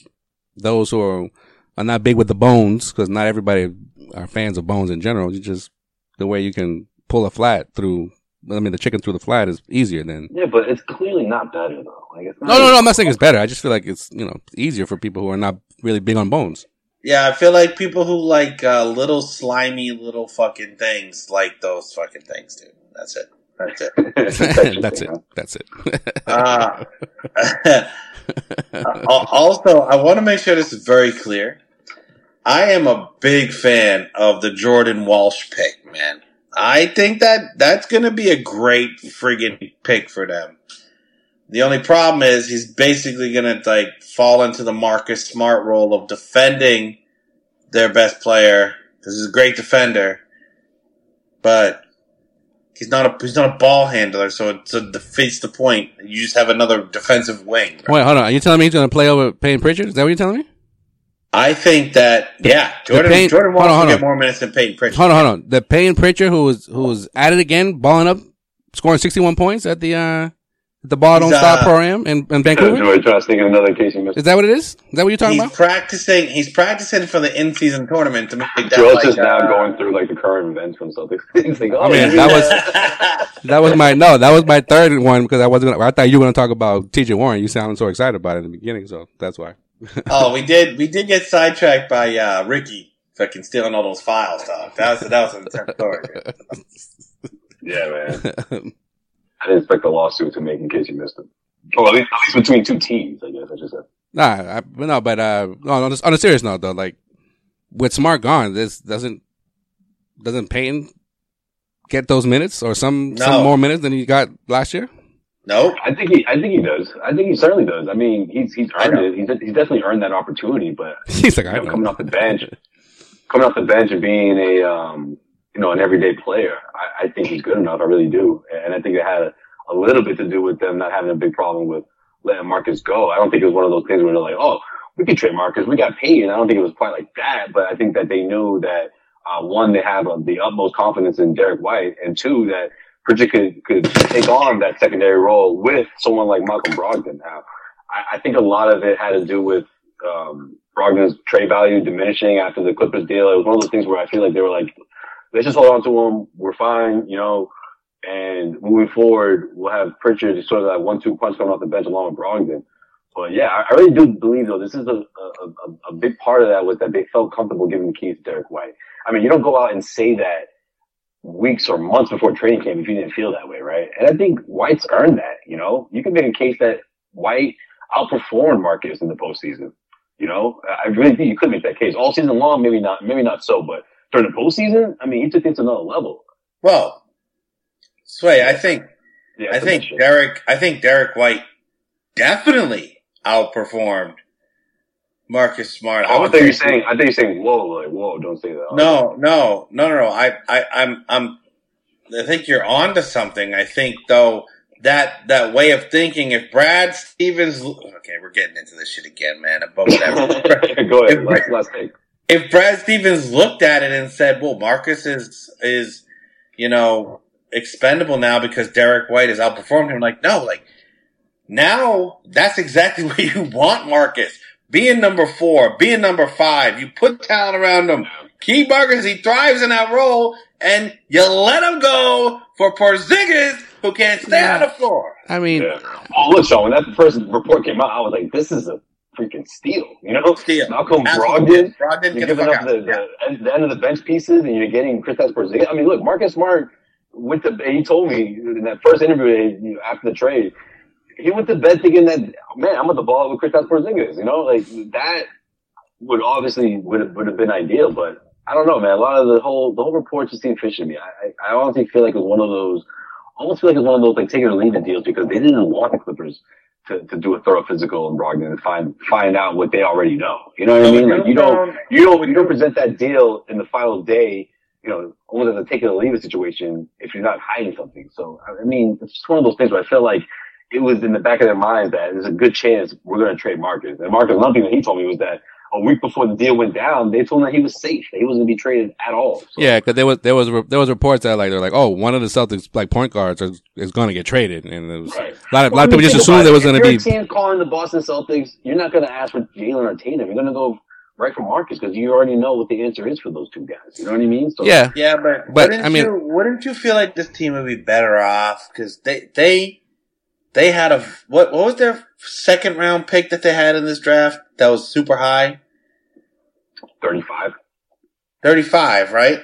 those who are, are not big with the bones, cause not everybody are fans of bones in general. You just, the way you can pull a flat through, I mean, the chicken through the flat is easier than, Yeah, but it's clearly not better though. Like, it's not no, no, no, I'm not saying it's better. I just feel like it's, you know, easier for people who are not really big on bones. Yeah, I feel like people who like uh, little slimy little fucking things like those fucking things, dude. That's it. That's it. It's a texture That's it. That's it. <laughs> Uh, <laughs> also, I want to make sure this is very clear. I am a big fan of the Jordan Walsh pick, man. I think that that's going to be a great friggin' pick for them. The only problem is he's basically going to like fall into the Marcus Smart role of defending their best player because he's a great defender, but he's not a he's not a ball handler. So it, so defeats the point. You just have another defensive wing. Wait, hold on. Are you telling me he's going to play over Payne Pritchard? Is that what you're telling me? I think that yeah, Jordan Payne- Jordan hold on, wants to on. get more minutes than Payton Pritchard. Hold on, hold on. The Payne Pritchard who was who was at it again, balling up, scoring 61 points at the uh the ball don't He's, stop uh, program in, in Vancouver. Enjoy trying to sneak in another case you missed. Is that what it is? Is that what you're talking about? He's about? practicing. He's practicing for the in-season tournament to make that. Joe's like, just now uh, going through like the current events from Celtics. <laughs> He's like, oh, I mean, yeah. that was that was my no, that was my third one because I wasn't. Gonna, I thought you were going to talk about T.J. Warren. You sounded so excited about it in the beginning, so that's why. Oh, we did. We did get sidetracked by uh, Ricky fucking stealing all those files, dog. That was that was an intense story. yeah, man. <laughs> I didn't expect a lawsuit to make in case you missed it. Oh, at least, at least between two teams, I guess I just said. Nah, I, but no, but uh, no, on a, on a serious note though, like with Smart gone, this doesn't doesn't Payton get those minutes or some No. some more minutes than he got last year? Nope. I think he, I think he does. I think he certainly does. I mean, he's he's earned it. He's, he's definitely earned that opportunity. But <laughs> He's like, you know. coming off the bench, coming off the bench and being a um, you know an everyday player, I, I think he's good enough. I really do, and I think it had a, a little bit to do with them not having a big problem with letting Marcus go. I don't think it was one of those things where they're like, oh, we could trade Marcus, we got paid. And I don't think it was quite like that, but I think that they knew that uh, one, they have uh, the utmost confidence in Derrick White, and two, that Could could take on that secondary role with someone like Malcolm Brogdon. Now, I, I think a lot of it had to do with um, Brogdon's trade value diminishing after the Clippers deal. It was one of those things where I feel like they were like, let's just hold on to him. We're fine, you know. And moving forward, we'll have Pritchard sort of that one-two punch coming off the bench along with Brogdon. But yeah, I, I really do believe though this is a, a, a, a big part of that was that they felt comfortable giving the keys to Derrick White. I mean, you don't go out and say that weeks or months before training camp if you didn't feel that way, right? And I think White's earned that. You know, you can make a case that White outperformed Marcus in the postseason. You know, I really think you could make that case all season long. Maybe not, maybe not so, but during the postseason, I mean, he took it to another level. Well, Sway, I think Yeah, I think. Derrick. I think Derrick White definitely outperformed Marcus Smart. Oh, I would thought you were think- saying. I thought you were saying, "Whoa, like whoa, don't say that." No, no, no, no, no. I, I, I'm, I'm. I think you're onto something. I think though that that way of thinking. If Brad Stevens, okay, we're getting into this shit again, man. But whatever. <laughs> Go ahead. If- Last, last take. if Brad Stevens looked at it and said, "Well, Marcus is is you know expendable now because Derrick White has outperformed him," like no, like now that's exactly <laughs> what you want, Marcus. Being number four, being number five, you put talent around him. Keep Marcus, he thrives in that role, and you let him go for Porzingis, who can't stay on the floor. I mean, Yeah. Oh, look, Sean. When that first report came out, I was like, "This is a freaking steal." You know, Steal. Malcolm Absolutely. Brogdon. Brogdon, You're get the giving up out. the, the, the end of the bench pieces, and you're getting Kristaps Porzingis. I mean, look, Marcus Smart went to. He told me in that first interview after the trade, he went to bed thinking that, man, I'm at the ball with Kristaps Porzingis. You know, like that would obviously would have, would have been ideal, but I don't know, man. A lot of the whole the whole report just seemed fishy to me. I, I, honestly feel like it was one of those. Almost feel like it's one of those like take it or leave it deals because they didn't want the Clippers to, to do a thorough physical in Brogdon and find find out what they already know. You know what I mean? Like you don't you don't you don't present that deal in the final day, you know, almost as a take it or leave it situation if you're not hiding something. So I mean, it's just one of those things where I feel like it was in the back of their minds that there's a good chance we're going to trade Marcus. And Marcus, another thing that he told me was that a week before the deal went down, they told him that he was safe. That he wasn't going to be traded at all. So, yeah, because there was there was there was reports that like they're like, oh, one of the Celtics like point guards is, is going to get traded, and it was Right. a lot of, a lot of people just assumed there was going to If be. you're a team calling the Boston Celtics, you're not going to ask for Jaylen or Tatum. You're going to go right for Marcus because you already know what the answer is for those two guys. You know what I mean? So Yeah, Yeah, but, But, wouldn't I mean- you, wouldn't you feel like this team would be better off because they they they had a what what was their second round pick that they had in this draft that was super high 35. thirty five right?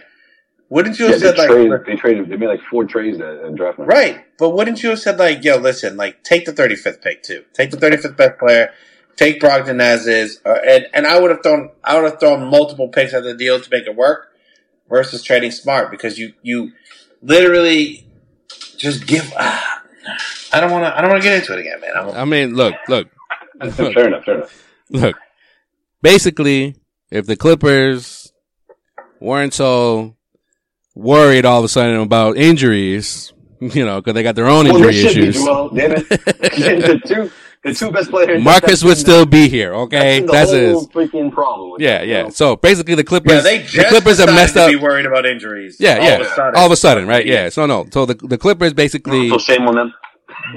Wouldn't you Yeah, have said like traded, they traded. They made like four trades at draft night. right? But wouldn't you have said like yo listen like take the thirty fifth pick too, take the thirty fifth best player, take Brogdon as is, uh, and and I would have thrown I would have thrown multiple picks at the deal to make it work versus trading smart because you you literally just give. ah, I don't want to. I don't want to get into it again, man. I'm, I mean, look, look, <laughs> fair enough. Fair enough. look. Basically, if the Clippers weren't so worried all of a sudden about injuries, you know, because they got their own Well, injury they should be, issues. Damn it. the <laughs> two, the two best players. Marcus would still be here, okay? That's That's the it. whole freaking problem. Yeah, you yeah. know? So basically, the Clippers, Yeah, they the Clippers have messed to up. be worried about injuries. Yeah, all yeah. Of a sudden. All of a sudden, right? Yeah. So no. So the the Clippers basically, So shame on them.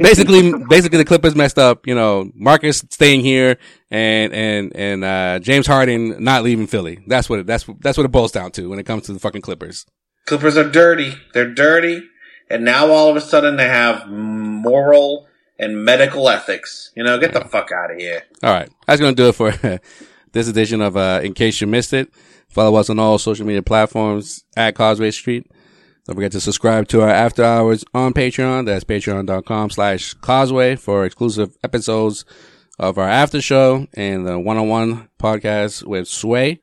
Basically, basically the Clippers messed up. You know, Marcus staying here and and and uh James Harden not leaving Philly. That's what it, that's that's what it boils down to when it comes to the fucking Clippers. Clippers are dirty. They're dirty, and now all of a sudden they have moral and medical ethics. You know, get the fuck out of here. All right, that's gonna do it for <laughs> this edition of uh In Case You Missed It. Follow us on all social media platforms at Causeway Street. Don't forget to subscribe to our after hours on Patreon. That's patreon.com slash causeway for exclusive episodes of our after show and the one-on-one podcast with Sway.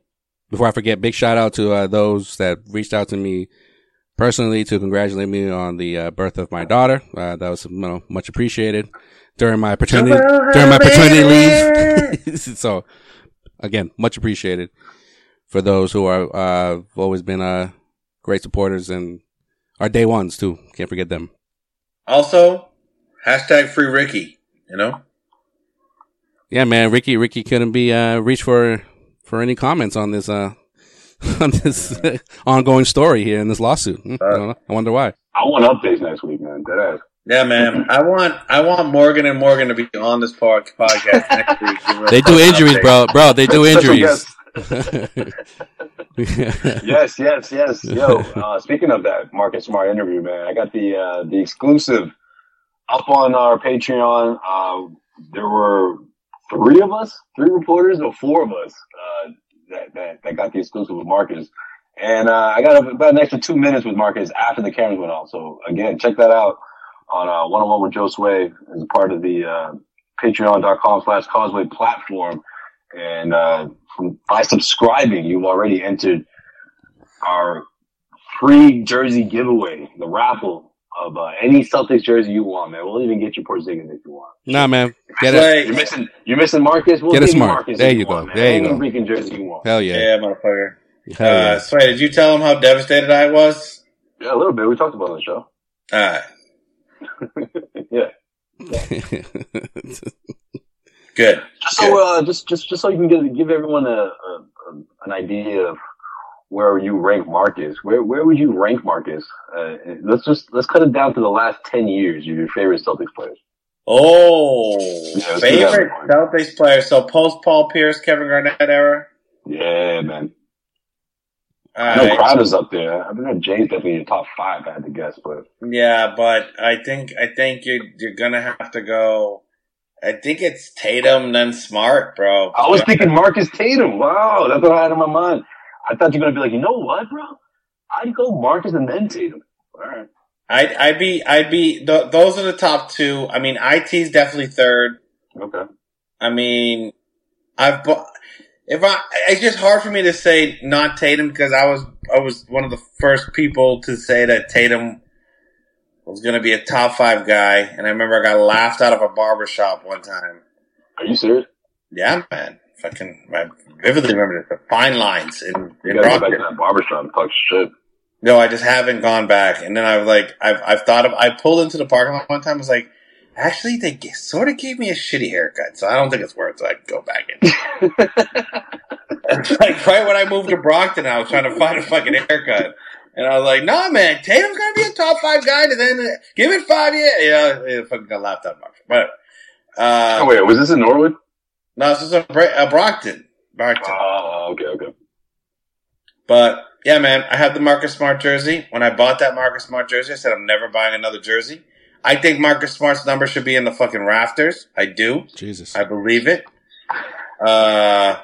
Before I forget, big shout out to uh, those that reached out to me personally to congratulate me on the uh, birth of my daughter. Uh, that was you know, much appreciated during my paternity during my paternity leave. <laughs> so again, much appreciated for those who are uh, always been uh, great supporters and our day ones too. Can't forget them. Also, hashtag free Ricky. You know, Yeah, man, Ricky Ricky couldn't be uh, reached for for any comments on this uh <laughs> on this <laughs> ongoing story here in this lawsuit. Hmm, I, don't know. I wonder why. I want updates next week, man. Deadass. yeah, man. I want I want Morgan and Morgan to be on this pod- podcast next week. <laughs> They do injuries, update. bro. Bro, they do injuries. <laughs> yes, yes, yes. Yo, <laughs> uh, speaking of that Marcus Smart interview, man, I got the uh, the exclusive up on our Patreon. Uh, there were three of us, three reporters, or four of us uh, that, that that got the exclusive with Marcus. And uh, I got about an extra two minutes with Marcus after the cameras went off. So again, check that out on uh, one on one with Joe Sway as a part of the uh, Patreon.com slash Causeway platform. And uh, from, by subscribing, you've already entered our free jersey giveaway, the raffle of uh, any Celtics jersey you want, man. We'll even get you Porzingis if you want. nah, man, get it. You're missing, you're missing Marcus. We'll Get it give you smart. Marcus There if you go. want, man. There you Any go. freaking jersey you want. Hell yeah. Yeah, motherfucker. Hell Uh, yeah. Sway, did you tell him how devastated I was? Yeah, a little bit. We talked about it on the show. Alright, <laughs> Yeah. <laughs> good. Just so, uh, just, just, just so you can give, give everyone a, a, a, an idea of where you rank Marcus. Where, where would you rank Marcus? Uh, let's just, let's cut it down to the last 10 years of your favorite Celtics players. Oh, Yeah, favorite. Celtics player. So post Paul Pierce, Kevin Garnett era. Yeah, man. All I know right. Crowder's up there. I think James definitely in your top five, I had to guess, but Yeah, but I think I think you're you're gonna have to go. I think it's Tatum then Smart, bro. I was thinking Marcus Tatum. Wow, that's what I had in my mind. I thought you were gonna be like, you know what, bro? I'd go Marcus and then Tatum. All right. I'd I'd be I'd be th- those are the top two. I mean, IT's definitely third. Okay. I mean, I've if I it's just hard for me to say not Tatum because I was I was one of the first people to say that Tatum was going to be a top five guy, and I remember I got laughed out of a barber shop one time. Are you serious? Yeah, man, fucking I vividly remember this. The fine lines in, in You gotta go back to that barbershop and talk shit. No, I just haven't gone back. And then I was like, I've, I've thought of, I pulled into the parking lot one time. I was like, actually, they g- sort of gave me a shitty haircut, so I don't think it's worth it. I go back in. <laughs> <laughs> like right when I moved to Brockton, I was trying to find a fucking haircut. And I was like, nah, man, Tatum's gonna be a top five guy, and then uh, give it five years. Yeah, know, it fucking got laughed out much. But, uh, oh wait, was this in Norwood? no, this is a, Bra- a Brockton. Brockton. Oh, okay, okay. But yeah, man, I have the Marcus Smart jersey. When I bought that Marcus Smart jersey, I said I'm never buying another jersey. I think Marcus Smart's number should be in the fucking rafters. I do. Jesus. I believe it. Uh,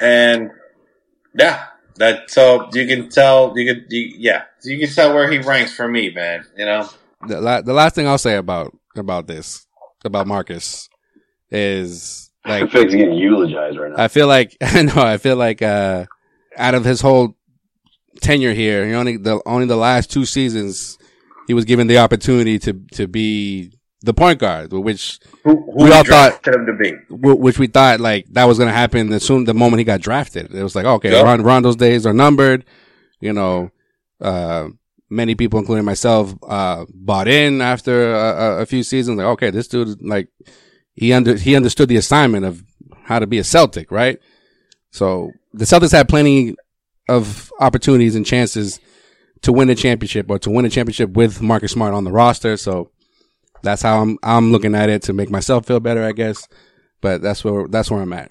and yeah, that so you can tell you can you, yeah so you can tell where he ranks for me, man. You know, the, la- the last thing I'll say about about this about Marcus is I like feel like he's getting eulogized right now. I feel like <laughs> I know I feel like uh out of his whole tenure here, he only the only the last two seasons he was given the opportunity to to be the point guard, which Who, who We all thought- him to be? which we thought like that was going to happen as soon the moment he got drafted. It was like, okay, Yeah. Ron, Rondo's days are numbered. You know, uh, many people, including myself, uh, bought in after a, a- a few seasons. Like, okay, this dude, like, he under, he understood the assignment of how to be a Celtic, right? So the Celtics had plenty of opportunities and chances to win a championship or to win a championship with Marcus Smart on the roster. So that's how I'm, I'm looking at it to make myself feel better, I guess. But that's where, that's where I'm at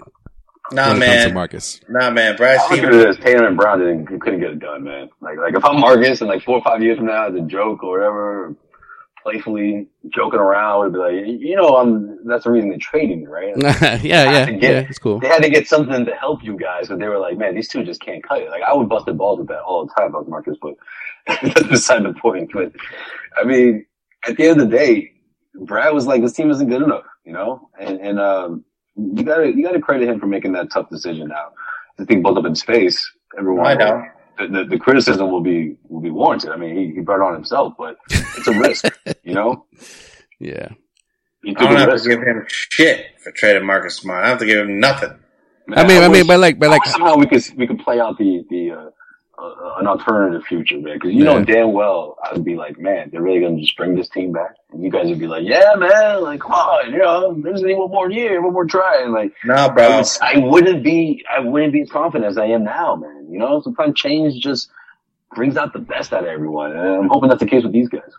Nah, when it comes to man. Marcus. Nah, man. Brad I look at Stevens. it as Tatum and Brown didn't you couldn't get it done, man. Like like if I'm Marcus and like four or five years from now as a joke or whatever, playfully joking around, would be like, you know, I'm that's the reason they traded me, right? <laughs> yeah, yeah, get- yeah, it's cool. They had to get something to help you guys, but they were like, man, these two just can't cut it. Like I would bust the balls with that all the time about Marcus, but <laughs> that's beside the point. But I mean, at the end of the day, Brad was like, this team isn't good enough, you know, and and um, you gotta you gotta credit him for making that tough decision. Now, the thing built up in space. Everyone, I know. The, the, the criticism will be will be warranted. I mean, he, he brought it on himself, but it's a risk, <laughs> you know. Yeah. He I don't have risk. to give him shit for trading Marcus Smart. I don't have to give him nothing. Man, I mean, I mean, wish- but like, but like, somehow we could we could play out the the uh, uh, an alternative future, man. Because you know damn well I would be like, man, they're really gonna just bring this team back, and you guys would be like, yeah, man, like come on, you know, there's only one more year, one more try, and like Nah, I, bro. would, I wouldn't be I wouldn't be as confident as I am now, man. You know, sometimes change just brings out the best out of everyone, and I'm hoping that's the case with these guys.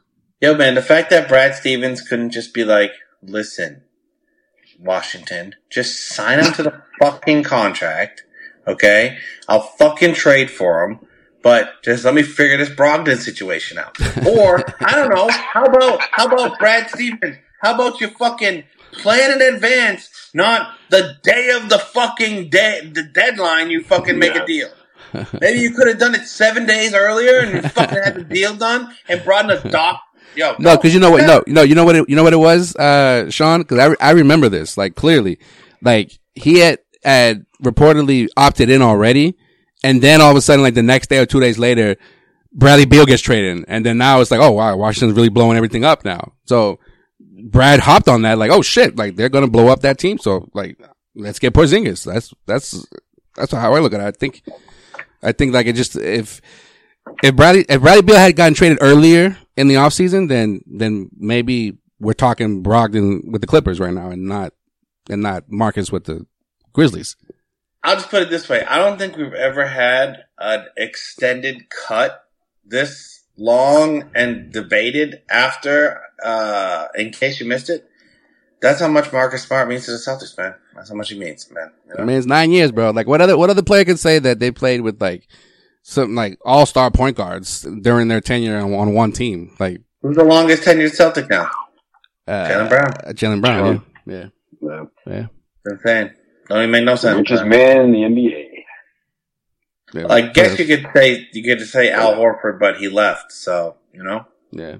Yo, man, the fact that Brad Stevens couldn't just be like, listen, Washington, just sign him to the <laughs> fucking contract, okay? I'll fucking trade for him, but just let me figure this Brogdon situation out. Or, I don't know, how about, how about Brad Stevens? How about you fucking plan in advance, not the day of the fucking day, the deadline you fucking make Yeah. a deal. Maybe you could have done it seven days earlier and you fucking had the deal done and brought in a doc. Yo, no, because you know what? No, no, you know what? It, you know what it was, uh, Sean? Because I, re- I remember this like clearly. Like he had had reportedly opted in already, and then all of a sudden, like the next day or two days later, Bradley Beal gets traded, and then now it's like, oh wow, Washington's really blowing everything up now. So Brad hopped on that, like, oh shit, like they're gonna blow up that team. So like, let's get Porzingis. That's that's that's how I look at it. I think, I think like it just if if Bradley if Bradley Beal had gotten traded earlier in the offseason, then then maybe we're talking Brogdon with the Clippers right now, and not and not Marcus with the Grizzlies. I'll just put it this way. I don't think we've ever had an extended cut this long and debated after, uh, in case you missed it. That's how much Marcus Smart means to the Celtics, man. That's how much he means, man. You know? I mean, it's nine years, bro. Like, what other what other player can say that they played with like something like all star point guards during their tenure on, on one team? Like Who's the longest tenured Celtic now? uh, Jaylen Brown. uh, Jaylen Brown. Yeah, Yeah. yeah, yeah. It's insane. Don't even make no sense. richest man. man in the NBA. yeah. I guess you could say you could say Al Horford, but he left. So you know, Yeah.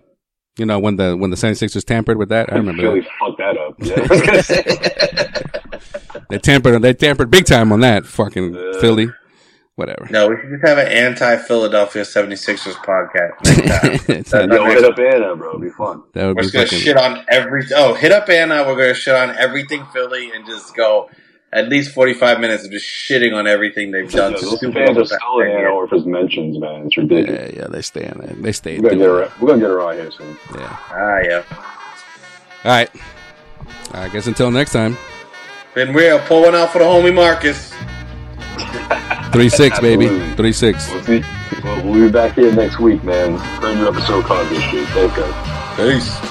You know when the when the 76ers tampered with that, I remember Philly that. fucked that up. Yeah, I was gonna say. they tampered. They tampered big time on that. Fucking Yeah. Philly, whatever. no, we should just have an anti-Philadelphia 76ers podcast. Next time. <laughs> That- not- Yo, hit up Anna, bro. It'd be fun. that would We're be just gonna shit on every. Oh, hit up Anna. We're gonna shit on everything Philly and just go at least forty-five minutes of just shitting on everything they've done. Yo, to those Super fans Bowl are still in Anna Horford's mentions, man. It's ridiculous. Yeah, yeah, they stay in there. They stay. We're gonna, get doing her, we're gonna get her on here soon. Yeah. Ah, yeah. All right. I guess until next time. Been real. Pull one out for the homie Marcus. Three six, baby. Three six. We'll see. Well, we'll be back here next week, man. Brand new episode called this shit. Thanks, guys. Peace.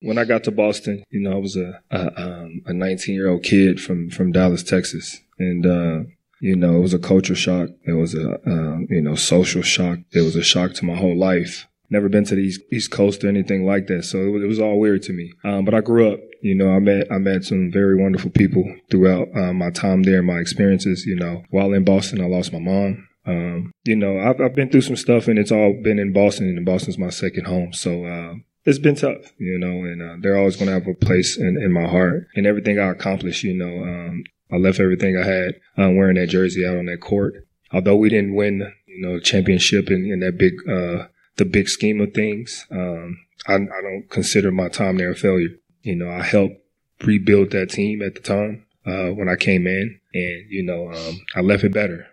When I got to Boston, you know, I was a a, um, a 19 year old kid from from Dallas, Texas, and uh, you know, it was a culture shock. It was a uh, you know social shock. It was a shock to my whole life. Never been to the East, East Coast or anything like that, so it was, it was all weird to me. Um, but I grew up. You know, I met I met some very wonderful people throughout uh, my time there, and my experiences. You know, while in Boston, I lost my mom. Um, you know, I've, I've been through some stuff, and it's all been in Boston, and Boston's my second home. So uh, it's been tough, you know, and uh, they're always going to have a place in, in my heart. And everything I accomplished, you know, um, I left everything I had uh, wearing that jersey out on that court. Although we didn't win, you know, championship in, in that big, uh, the big scheme of things, um, I, I don't consider my time there a failure. You know, I helped rebuild that team at the time uh, when I came in, and you know, um, I left it better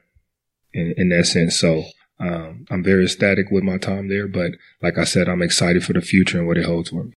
in, in that sense. So um, I'm very ecstatic with my time there, but like I said, I'm excited for the future and what it holds for me.